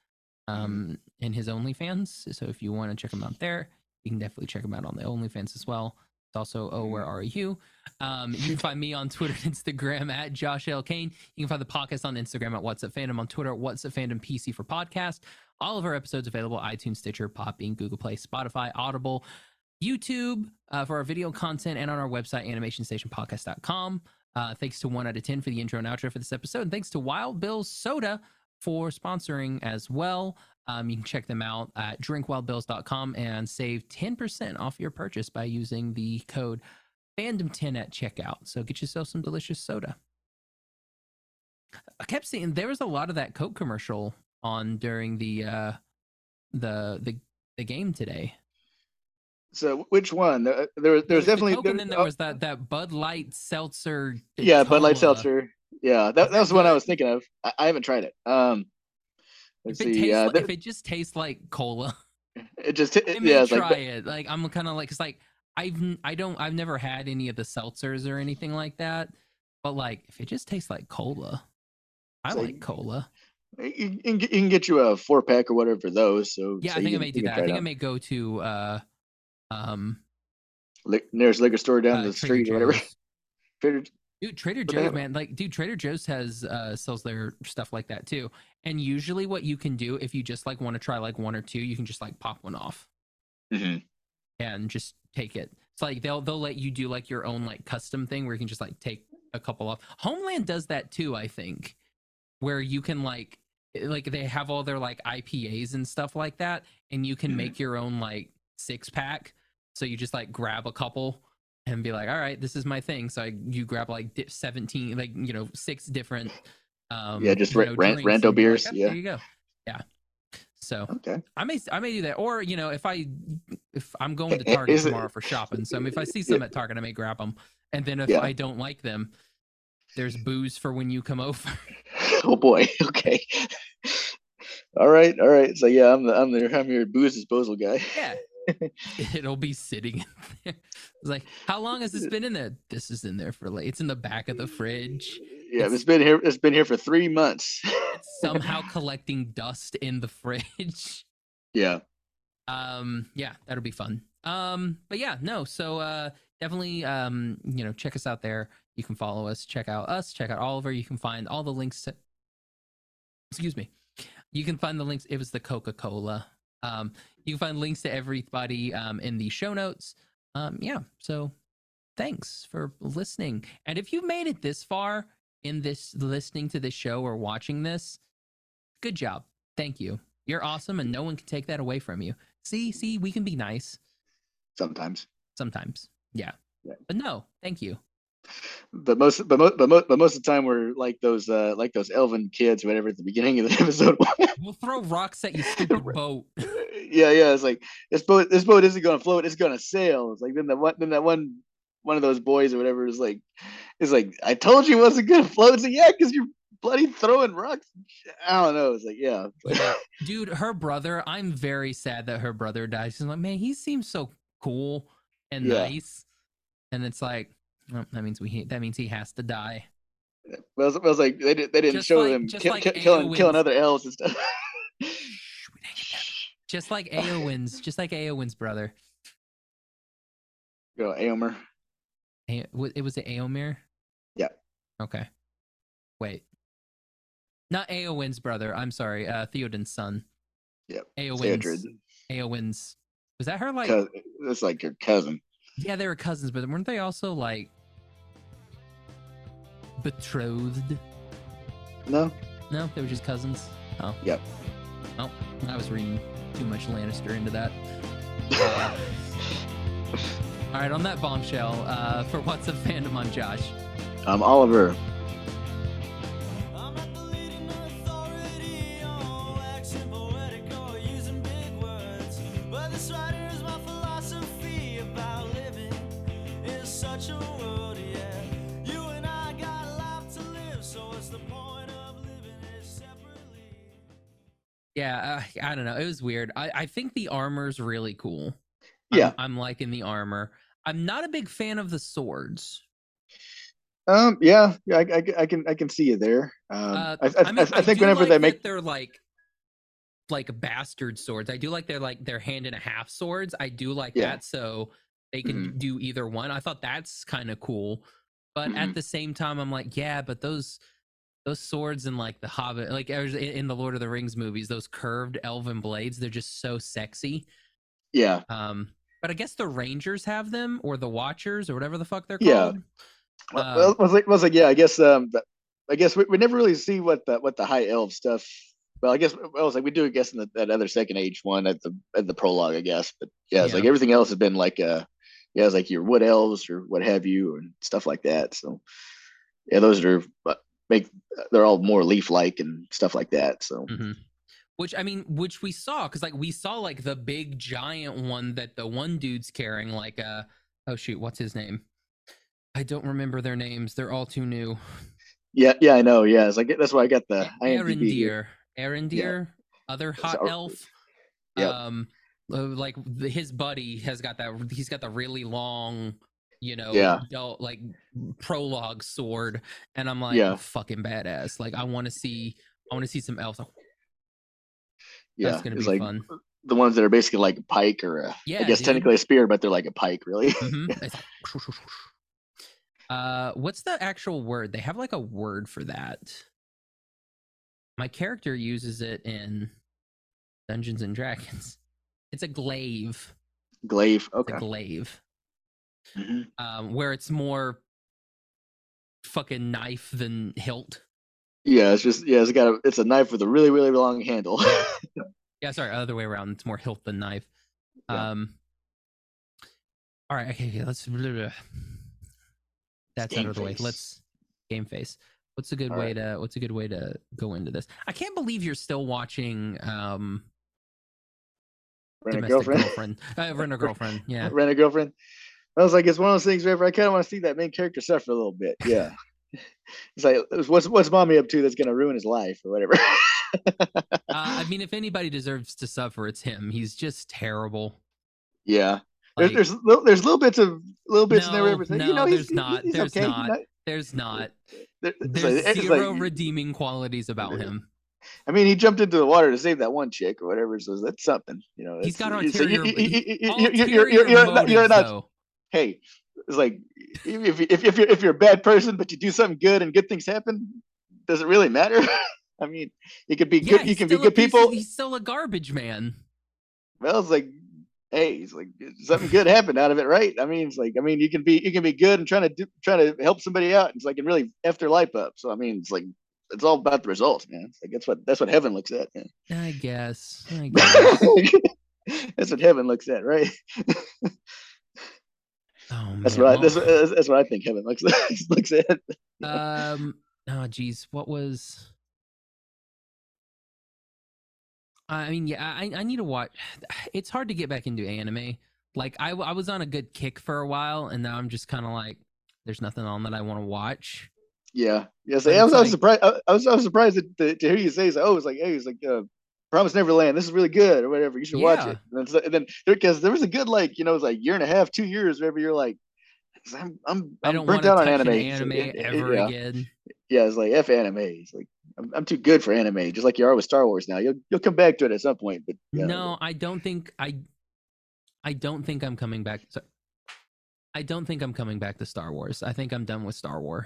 um in his OnlyFans. So if you want to check him out there, you can definitely check him out on the OnlyFans as well. It's also oh where are you? Um, you can find me on Twitter and Instagram at Josh L. Kane. You can find the podcast on Instagram at What's Up Fandom, on Twitter at What's Up Fandom PC for podcast. All of our episodes available iTunes, Stitcher, Podbean, Google Play, Spotify, Audible, YouTube uh, for our video content, and on our website, animationstationpodcast.com. Uh, thanks to one out of 10 for the intro and outro for this episode. And thanks to Wild Bill's Soda for sponsoring as well. Um, you can check them out at drinkwildbills.com and save 10% off your purchase by using the code fandom10 at checkout. So get yourself some delicious soda. I kept seeing there was a lot of that Coke commercial on during the uh the the the game today.
So which one? There, there was
There
there's
the
definitely
Coke, and then there
oh,
was that that Bud Light seltzer.
yeah, Bud Light. Seltzer. Yeah, that, that was the one I was thinking of. I, I haven't tried it. Um, let's
If it,
see.
tastes
Uh, th-
if it just tastes like cola,
it just it,
I may
yeah,
try
like
it. Like I'm kind of like it's like I've I don't I've never had any of the seltzers or anything like that. But like, if it just tastes like cola, I
So
like cola.
You can, get- you can get you a four pack or whatever for those. So
Yeah,
so
I think I may do that. I think I may go to uh, um,
nearest liquor store down
uh,
the street or whatever. Trader-
Dude, Trader
the
Joe's, man, like, dude, Trader Joe's has uh sells their stuff like that too. And usually, what you can do if you just like want to try like one or two, you can just like pop one off
Mhm.
and just take it. It's like they'll they'll let you do like your own like custom thing where you can just like take a couple off. Homeland does that too, I think, where you can like eh, like they have all their like IPAs and stuff like that, and you can
Mhm.
make your own like six pack. So you just like grab a couple and be like, all right, this is my thing. So I, you grab like seventeen, like you know, six different. Um,
Yeah, just ra-
know,
ran-
drinks
Ranto
and be like,
beers,
"Oh,
yeah.
there you go. Yeah. So
Okay.
I may I may do that, or you know, if I if I'm going to Target
is it-
tomorrow for shopping, so if I see
Yeah.
some at Target, I may grab them, and then if
Yeah.
I don't like them, there's booze for when you come over.
Oh boy. Okay. all right. All right. So yeah, I'm the I'm the I'm your booze disposal guy.
yeah, it'll be sitting in there. It's like, how long has this been in there? This is in there for like It's in the back of the fridge.
Yeah,
It's-
it's been here. It's been here for three months.
Somehow collecting dust in the fridge.
yeah.
um yeah that'll be fun um but yeah no so uh definitely um you know check us out there you can follow us check out us check out oliver you can find all the links to excuse me you can find the links it was the coca-cola um you can find links to everybody um in the show notes. Um yeah so thanks for listening. And if you've made it this far in this listening to this show or watching this good job. Thank you. You're awesome and no one can take that away from you. See see we can be nice.
Sometimes.
sometimes. Yeah,
Yeah.
but no thank you
But most, but most, but most, but most of the time we're like those, uh, like those elven kids, whatever, at the beginning of the episode.
we'll throw rocks at you stupid boat
yeah, yeah. It's like this boat, this boat isn't going to float. It's going to sail. It's like then that one, then that one, one of those boys or whatever is like, is like, I told you it wasn't going to float. It's like, yeah, because you're bloody throwing rocks. I don't know. It's like, yeah.
Yeah. dude her brother i'm very sad that her brother dies. she's like man he seems so cool and
Yeah.
nice and it's like well, that means we that means he has to die
Well, it was, it was like they, did, they didn't
Just
show
like-
them
just
kill,
like
kill- killing, killing other elves and stuff.
Shh, we didn't get that. just like Eowyn's, just like Eowyn's brother.
Go, Eomer.
A- it was it Eomer.
Yeah.
Okay. Wait. Not Eowyn's brother. I'm sorry. Uh, Theoden's son.
Yep.
Eowyn's.
Theodred.
Eowyn's. Was that her? Like,
Cous- That's like your cousin.
yeah, they were cousins, but weren't they also like betrothed?
No.
No, they were just cousins. Oh.
Yep.
Oh, I was reading too much Lannister into that. Uh, all right, on that bombshell, uh, for what's a fandom, I'm Josh.
I'm Oliver.
Yeah,
uh, I don't know. It was weird. I, I think the armor's really cool.
Yeah.
I'm, I'm liking the armor. I'm not a big fan of the swords.
Um. Yeah. Yeah. I, I, I can I can see you there. Um.
Uh,
I, I,
mean,
I, I think whenever
like
they make
they're like like bastard swords. I do like they're like their hand and a half swords. I do like
Yeah.
that. So they can do either one. I thought that's kind of cool. But at
Mhm.
the same time, I'm like, yeah, but those those swords in like the Hobbit, like in in the Lord of the Rings movies, those curved elven blades, they're just so sexy.
yeah.
Um, but I guess the Rangers have them, or the Watchers, or whatever the fuck they're
Yeah.
called.
Well,
Uh,
well, was like was like yeah. I guess um. I guess we, we never really see what the what the high elf stuff. Well, I guess I was like we do. I guess in the, that other second age one at the at the prologue. I guess, but yeah, it's like everything else has been like uh yeah, it's like your wood elves or what have you and stuff like that. So yeah, those are uh, make they're all more leaf like and stuff like that. So
Mm-hmm. Which I mean, which we saw because like we saw like the big giant one that the one dude's carrying. Like uh oh shoot, what's his name? I don't remember their names. They're all too new.
yeah, yeah, I know. Yeah, it's like that's why I got the.
Arondir, Arondir, other hot
So-
elf.
Yep.
Um, uh, like his buddy has got that. He's got the really long, you know,
Yeah.
del- like prologue sword, and I'm like,
Yeah.
fucking badass. Like I want to see, I want to see some elves.
Yeah,
That's gonna
it's
be
like
fun.
the ones that are basically like a pike or a,
Yeah,
I guess
dude.
technically a spear, but they're like a pike, really.
Mhm. It's like, swoosh, swoosh, swoosh. Uh, what's the actual word? They have like a word for that. My character uses it in Dungeons and Dragons. It's a glaive.
Glaive. Okay.
glaive.
Mhm.
Um, where it's more fucking knife than hilt.
Yeah, it's just yeah, it's got a it's a knife with a really really long handle.
Yeah, sorry, other way around. It's more hilt than knife.
Yeah.
Um. All right, okay, okay let's. That's out of the way. Let's game face. What's a good
All
way
right.
to What's a good way to go into this? I can't believe you're still watching. Um,
Rent a
domestic
girlfriend.
girlfriend. Uh, rent a girlfriend. Yeah.
Rent a girlfriend. I was like, it's one of those things where I kind of want to see that main character suffer a little bit. Yeah. it's like, what's what's mommy up to that's gonna ruin his life or whatever.
Uh, I mean, if anybody deserves to suffer, it's him. He's just terrible.
yeah.
Like,
there's there's little, there's little bits of little bits in there.
No,
everything,
no,
you know,
there's not.
He's
There's
okay.
Not. there's not.
there-
There's
like-
zero
like-
redeeming qualities about him.
I mean, he jumped into the water to save that one chick or whatever, so that's something. You know,
He's got
it's- so you-
ulterior-
you- you- you-
Ulterior
you're- not- you're not-
though.
Hey, it's like if if if you're if you're a bad person, but you do something good and good things happen, does it really matter? I mean, you could be
Yeah,
good. You can be good
piece
people.
he's still a garbage man.
Well, it's like, hey, it's like something good happened out of it, right? I mean, it's like, I mean, you can be you can be good and trying to do, trying to help somebody out. It's like and really f their life up. So I mean, it's like it's all about the results, man. It's like that's what that's what heaven looks at. Man.
I guess. I guess.
that's what heaven looks at, right?
Oh,
That's
man.
what I, that's, what- that's what I think heaven looks looks at.
um. Oh, geez. What was? I mean, yeah. I I need to watch. It's hard to get back into anime. Like I I was on a good kick for a while, and now I'm just kind of like, there's nothing on that I want to watch.
Yeah, yeah. So I was,
it's
I was surprised. I, was I was surprised to, to, to hear you say, so, "Oh, it's like, hey, it's like, uh, Promise Neverland. This is really good, or whatever. You should watch it." And then, and then because there was a good like, you know, it was like year and a half, two years, wherever you're like, I'm I'm
I
I'm
don't
burnt
want to
out on anime.
anime
it- it-
ever
yeah,
again.
yeah. It's like f anime. It's like I'm, I'm too good for anime, just like you are with Star Wars. Now you'll you'll come back to it at some point, but yeah,
No, I don't think I. I don't think I'm coming back. So, I don't think I'm coming back to Star Wars. I think I'm done with Star Wars.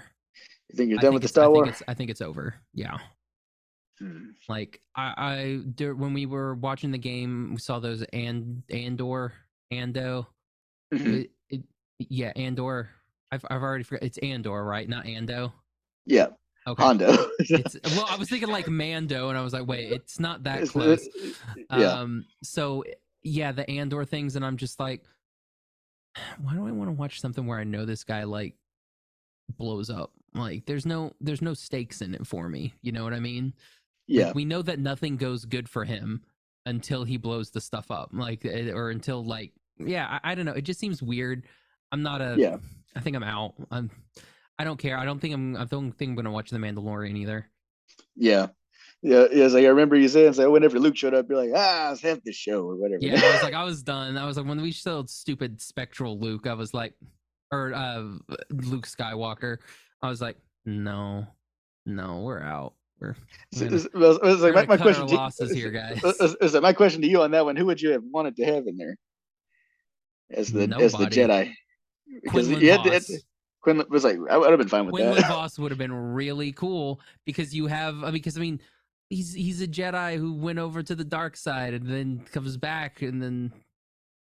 you think you're
I
done
think
with the Star Wars?
I think it's over. Yeah.
Hmm.
Like I, I when we were watching the game, we saw those and Andor, Ando.
Mhm.
It, it, yeah, Andor. I've I've already forgot. It's Andor, right? Not Ando.
Yeah,
Okay.
Hondo.
It's well, I was thinking like Mando, and I was like, wait, it's not that close.
yeah.
Um. So yeah, the Andor things, and I'm just like, why do I want to watch something where I know this guy like blows up? Like, there's no there's no stakes in it for me. You know what I mean? Like,
yeah.
we know that nothing goes good for him until he blows the stuff up. Like, eh, or until like, yeah, I, I don't know. It just seems weird. I'm not a.
Yeah.
I think I'm out. I'm. I don't care. I don't think I'm. I don't think I'm gonna watch The Mandalorian either.
Yeah. Yeah, yeah, it's like I remember you saying, so whenever Luke showed up, you're like, ah, let's have this show or whatever.
Yeah, I was like, I was done. I was like, when we showed stupid spectral Luke, I was like, or uh, Luke Skywalker, I was like, no, no, we're out. We're we're gonna-
it's- well, it's like my, my question to
losses here, guys.
is- is my question to you on that one? Who would you have wanted to have in there as the as the Jedi? Because
Quinlan
you had to-
Vos.
Quinlan was like, I would have been fine with
Quinlan
that.
Vos would have been really cool because you have because I mean he's he's a Jedi who went over to the dark side and then comes back and then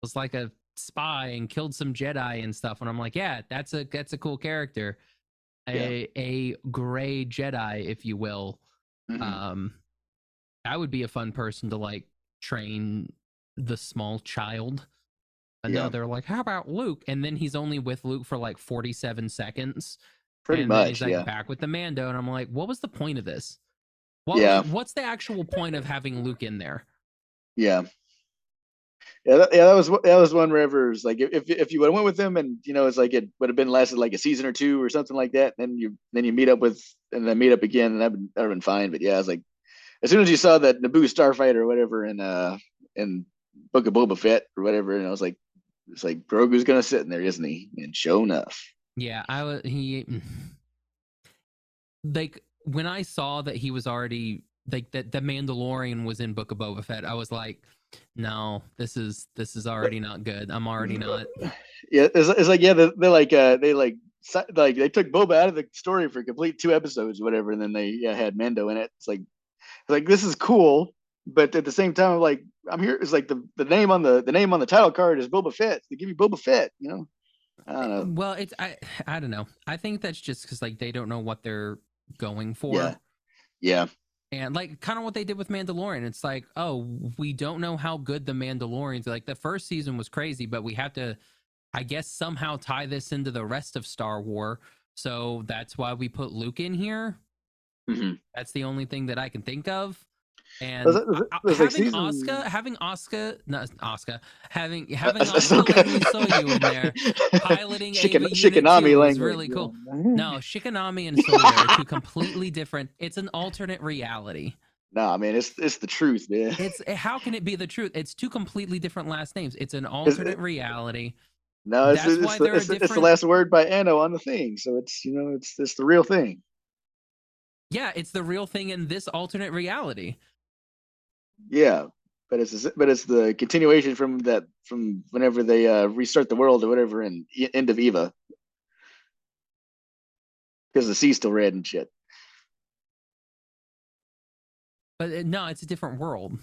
was like a spy and killed some Jedi and stuff and I'm like yeah that's a that's a cool character a a gray Jedi if you will
Mhm.
um that would be a fun person to like train the small child I know
Yeah.
they're like how about Luke and then he's only with Luke for like 47 seconds
Pretty
and then
much,
he's like
yeah.
back with the Mando, and I'm like, what was the point of this? What,
Yeah.
What's the actual point of having Luke in there?
Yeah. Yeah, that, yeah, that was that was one it like if if you would have went with them and you know it's like it would have been lasted like a season or two or something like that, then you then you meet up with and then meet up again and that would have been fine. But yeah, it's like as soon as you saw that Naboo starfighter or whatever in uh in Book of Boba Fett or whatever, and I was like, it's like Grogu's gonna sit in there, isn't he? And sure enough,
Yeah, I was he like when I saw that he was already like that the Mandalorian was in Book of Boba Fett, I was like, no, this is this is already not good. I'm already not.
yeah, it's, it's like yeah, they're, they're like uh, they like like they took Boba out of the story for complete two episodes, or whatever, and then they yeah had Mando in it. It's like like this is cool, but at the same time, I'm like I'm here. It's like the, the name on the the name on the title card is Boba Fett. They give you Boba Fett, you know. I don't know.
Well, it's I I don't know. I think that's just because like they don't know what they're going for.
Yeah. Yeah,
And like kind of what they did with Mandalorian. It's like, oh, we don't know how good the Mandalorians like the first season was crazy, but we have to I guess somehow tie this into the rest of Star War. So that's why we put Luke in here.
Mhm.
That's the only thing that I can think of. And uh,
there's, like,
having
season-
Oscar, having Oscar, not Oscar, having having
Uh,
Asuka Soryu in there piloting
Shikan-
Unit
Shikinami
2 was
language.
really cool. No, Shikinami and Sawyer are two completely different. It's an alternate reality.
No, I mean it's it's the truth, man.
It's eh, how can it be the truth? It's two completely different last names. It's an alternate reality.
No, it's, it's,
why
the, it's, the- it's the last word by Anno on the thing, so it's you know it's it's the real thing.
Yeah, it's the real thing in this alternate reality.
Yeah, but it's but it's the continuation from that from whenever they uh, restart the world or whatever in end of Eva, because the sea's still red and shit.
But uh, no, it's a different world.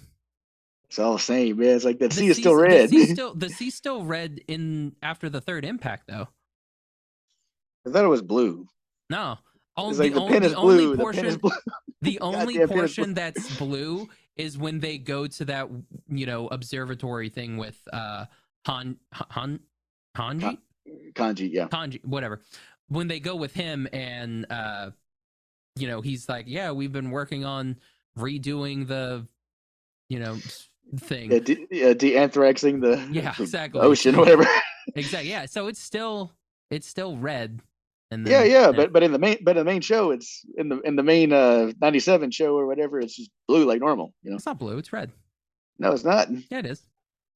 It's all the same, man. It's like that
The
sea is still red.
The sea's still the sea's still red in after the third impact though.
I thought it was blue.
No. Only,
like
the,
the
only,
is
the
blue. The pen
portion
is blue.
the only portion that's blue is when they go to that you know observatory thing with uh Han Han Hanji
Kanji, yeah.
Hanji whatever when they go with him and uh you know he's like yeah we've been working on redoing the you know thing
Yeah, de- yeah, de-anthraxing the,
Yeah,
the
exactly.
ocean, whatever.
exactly yeah so it's still it's still red and then,
yeah, yeah, but but in the main but in the main show, it's in the in the main uh '97 show or whatever, it's just blue like normal. You know,
it's not blue it's red
no, it's not.
yeah it is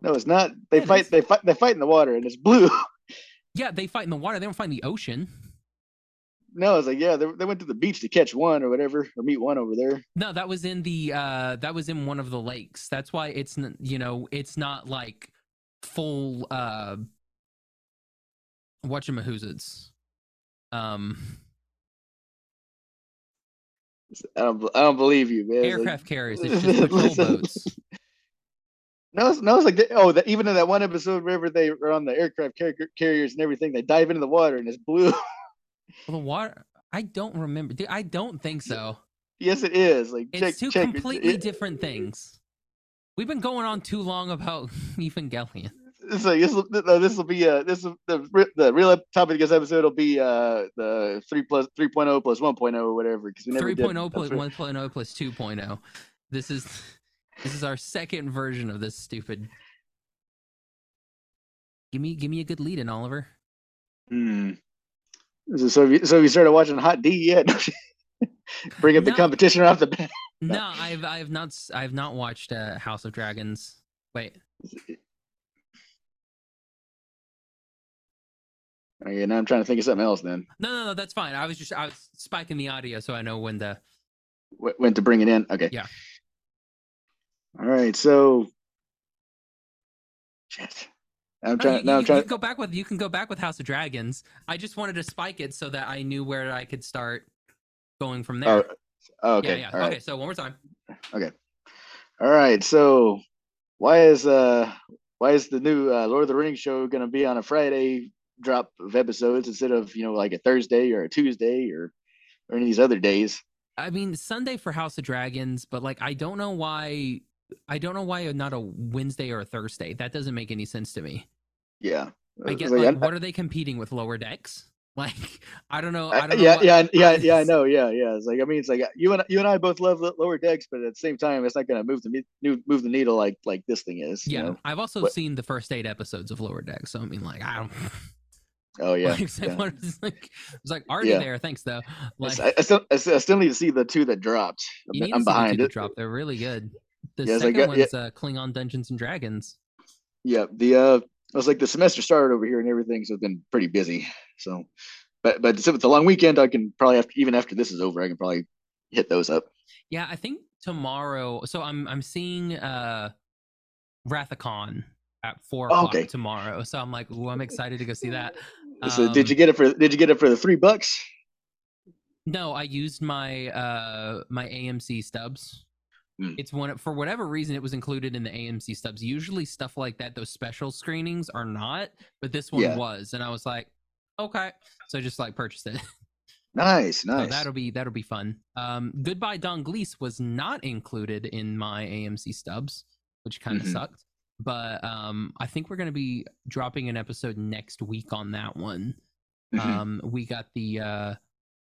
No, it's not. They
Yeah,
fight. They fight. They fight in the water, and it's blue.
yeah they fight in the water they don't fight in the ocean
no, it's like yeah, they, they went to the beach to catch one or whatever, or meet one over there.
No, that was in the uh that was in one of the lakes. That's why it's you know, it's not like full uh whatchamahoozids. Um
I don't. I don't believe you, man. It's like-
aircraft carriers, it's just patrol boats.
No, it's, no, it's like they- oh, that even in that one episode, wherever they were on the aircraft car- carriers and everything, they dive into the water and it's blue.
Well, the water I don't remember. Dude, I don't think so.
yes, it is. Like
It's
check,
two
check.
completely
it-
different things. We've been going on too long about Evangelion.
Like this. will no, This will be uh this the the real topic of this episode will be uh the three plus 3.0 plus 1.0 or whatever because we never
3.0
did a
plus
three-
1.0 plus 2.0. This is this is our second version of this stupid. Give me give me a good lead in Oliver.
Hmm. So, so, have you, so have you started watching Hot D yet? Bring up the competition off the bat.
No, I've I've not i've not watched uh, House of Dragons. Wait,
Okay, now I'm trying to think of something else. Then
no, no, no, that's fine. I was just I was spiking the audio so I know when to.
Wh- when to bring it in? Okay.
Yeah.
All right. So. Shit. I'm trying.
you,
now
you-
I'm
you
trying.
can go back with you can go back with House of Dragons. I just wanted to spike it so that I knew where I could start going from there.
Oh, oh, okay.
Yeah, yeah.
All right.
Okay, so one more time. Okay.
All right. So, why is uh why is the new uh, Lord of the Rings show going to be on a Friday drop of episodes instead of you know like a Thursday or a Tuesday or or any of these other days?
I mean Sunday for House of Dragons, but like I don't know why I don't know why not a Wednesday or a Thursday. That doesn't make any sense to me.
Yeah.
I get
like,
like what are they competing with lower decks? Like I don't know.
I-
don't know.
yeah, yeah, yeah, yeah. I know. Yeah, yeah. It's like I mean, it's like you and you and I both love lower decks, but at the same time, it's not going to move the move the needle like like this thing is. you
Yeah,
know?
I've also
What-
seen the first eight episodes of Lower Decks, so I mean, like, I don't.
Oh yeah.
like,
yeah.
what is- like, it's like already
Yeah.
there. Thanks though. Like,
I, I still I still need to see the two that dropped. I'm,
need
I'm
to see the two
behind it.
drop. They're really good. The
Yeah, it's like,
second
uh, yeah.
one's uh, Klingon Dungeons and Dragons.
yeah, the uh, I was like the semester started over here and everything, so it's been pretty busy. So, but but since it's a long weekend, I can probably have, even after this is over, I can probably hit those up.
Yeah, I think tomorrow. So I'm I'm seeing uh Rathacon at four o'clock
okay.
tomorrow. So I'm like, ooh, I'm excited to go see that.
So did
Um,
you get it for did you get it for the three bucks?
No, I used my uh my AMC stubs.
Hmm.
It's one for whatever reason it was included in the AMC stubs. Usually stuff like that, those special screenings are not, but this one
Yeah.
was, and I was like, okay, so I just like purchased it.
Nice,
So
nice.
that'll be that'll be fun. Um, Goodbye Don Glees was not included in my AMC stubs, which kind of
Mhm.
sucked. But um, I think we're gonna be dropping an episode next week on that one.
Mhm.
Um, we got the uh,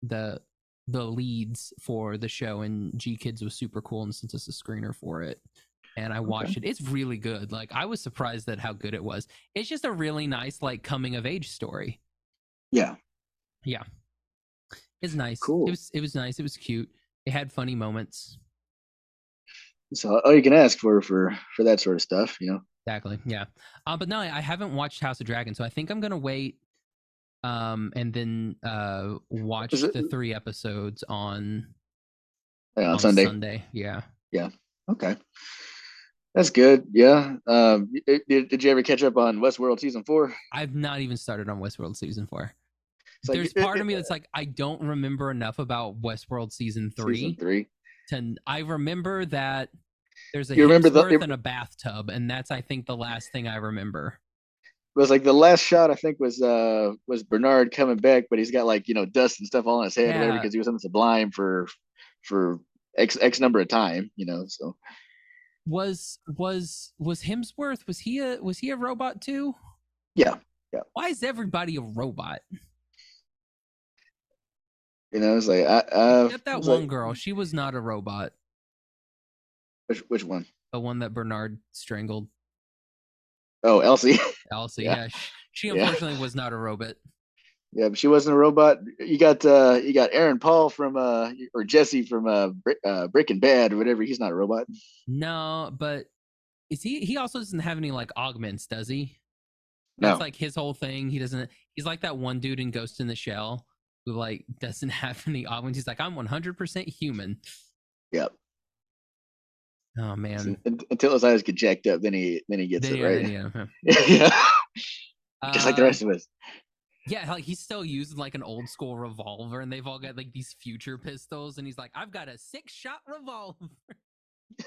the the leads for the show, and GKIDS was super cool and sent us a screener for it. And I watched it. It's really good. Like I was surprised at how good it was. It's just a really nice like coming of age story.
Yeah.
Yeah, It's nice.
Cool.
It was it was nice. It was cute. It had funny moments.
So all you can ask for for for that sort of stuff, you know.
Exactly. Yeah. Uh, but no, I haven't watched House of Dragon, so I think I'm gonna wait um and then uh watch
it-
the three episodes on,
Yeah, on
on
Sunday.
Sunday. Yeah. Yeah.
Okay, that's good. Yeah. Um, y- did, did you ever catch up on Westworld season four?
I've not even started on Westworld season four.
It's
There's
it-
part of me that's like, I don't remember enough about Westworld season three.
Season three.
To, I remember that there's a
You remember the-
and a bathtub, and that's I think the last thing I remember.
It was like the last shot I think was uh was Bernard coming back, but he's got like you know dust and stuff all on his head,
Yeah.
because he was on the Sublime for for x x number of time, you know. So
Was was was Hemsworth? Was he a was he a robot too?
Yeah, yeah,
Why is everybody a robot?
You know, it's like I uh,
Except that one
like-
girl. She was not a robot.
Which which one?
The one that Bernard strangled.
Oh, Elsie.
Elsie.
Yeah.
Yeah. She, she
Yeah.
unfortunately was not a robot.
yeah, but she wasn't a robot. You got uh you got Aaron Paul from uh or Jesse from uh, Brick, uh Breaking Bad or whatever. He's not a robot.
No, but is he? He also doesn't have any like augments, does he? That's
No.
like his whole thing. He doesn't. He's like that one dude in Ghost in the Shell like doesn't have any augments. He's like, I'm 100% human.
Yep.
Oh man.
Un- Until his eyes get jacked up, then he then he gets
Then
it right.
then yeah.
yeah. Just like the
Um,
rest of us.
Yeah, like he's still using like an old school revolver, and they've all got like these future pistols, and he's like, "I've got a six shot revolver."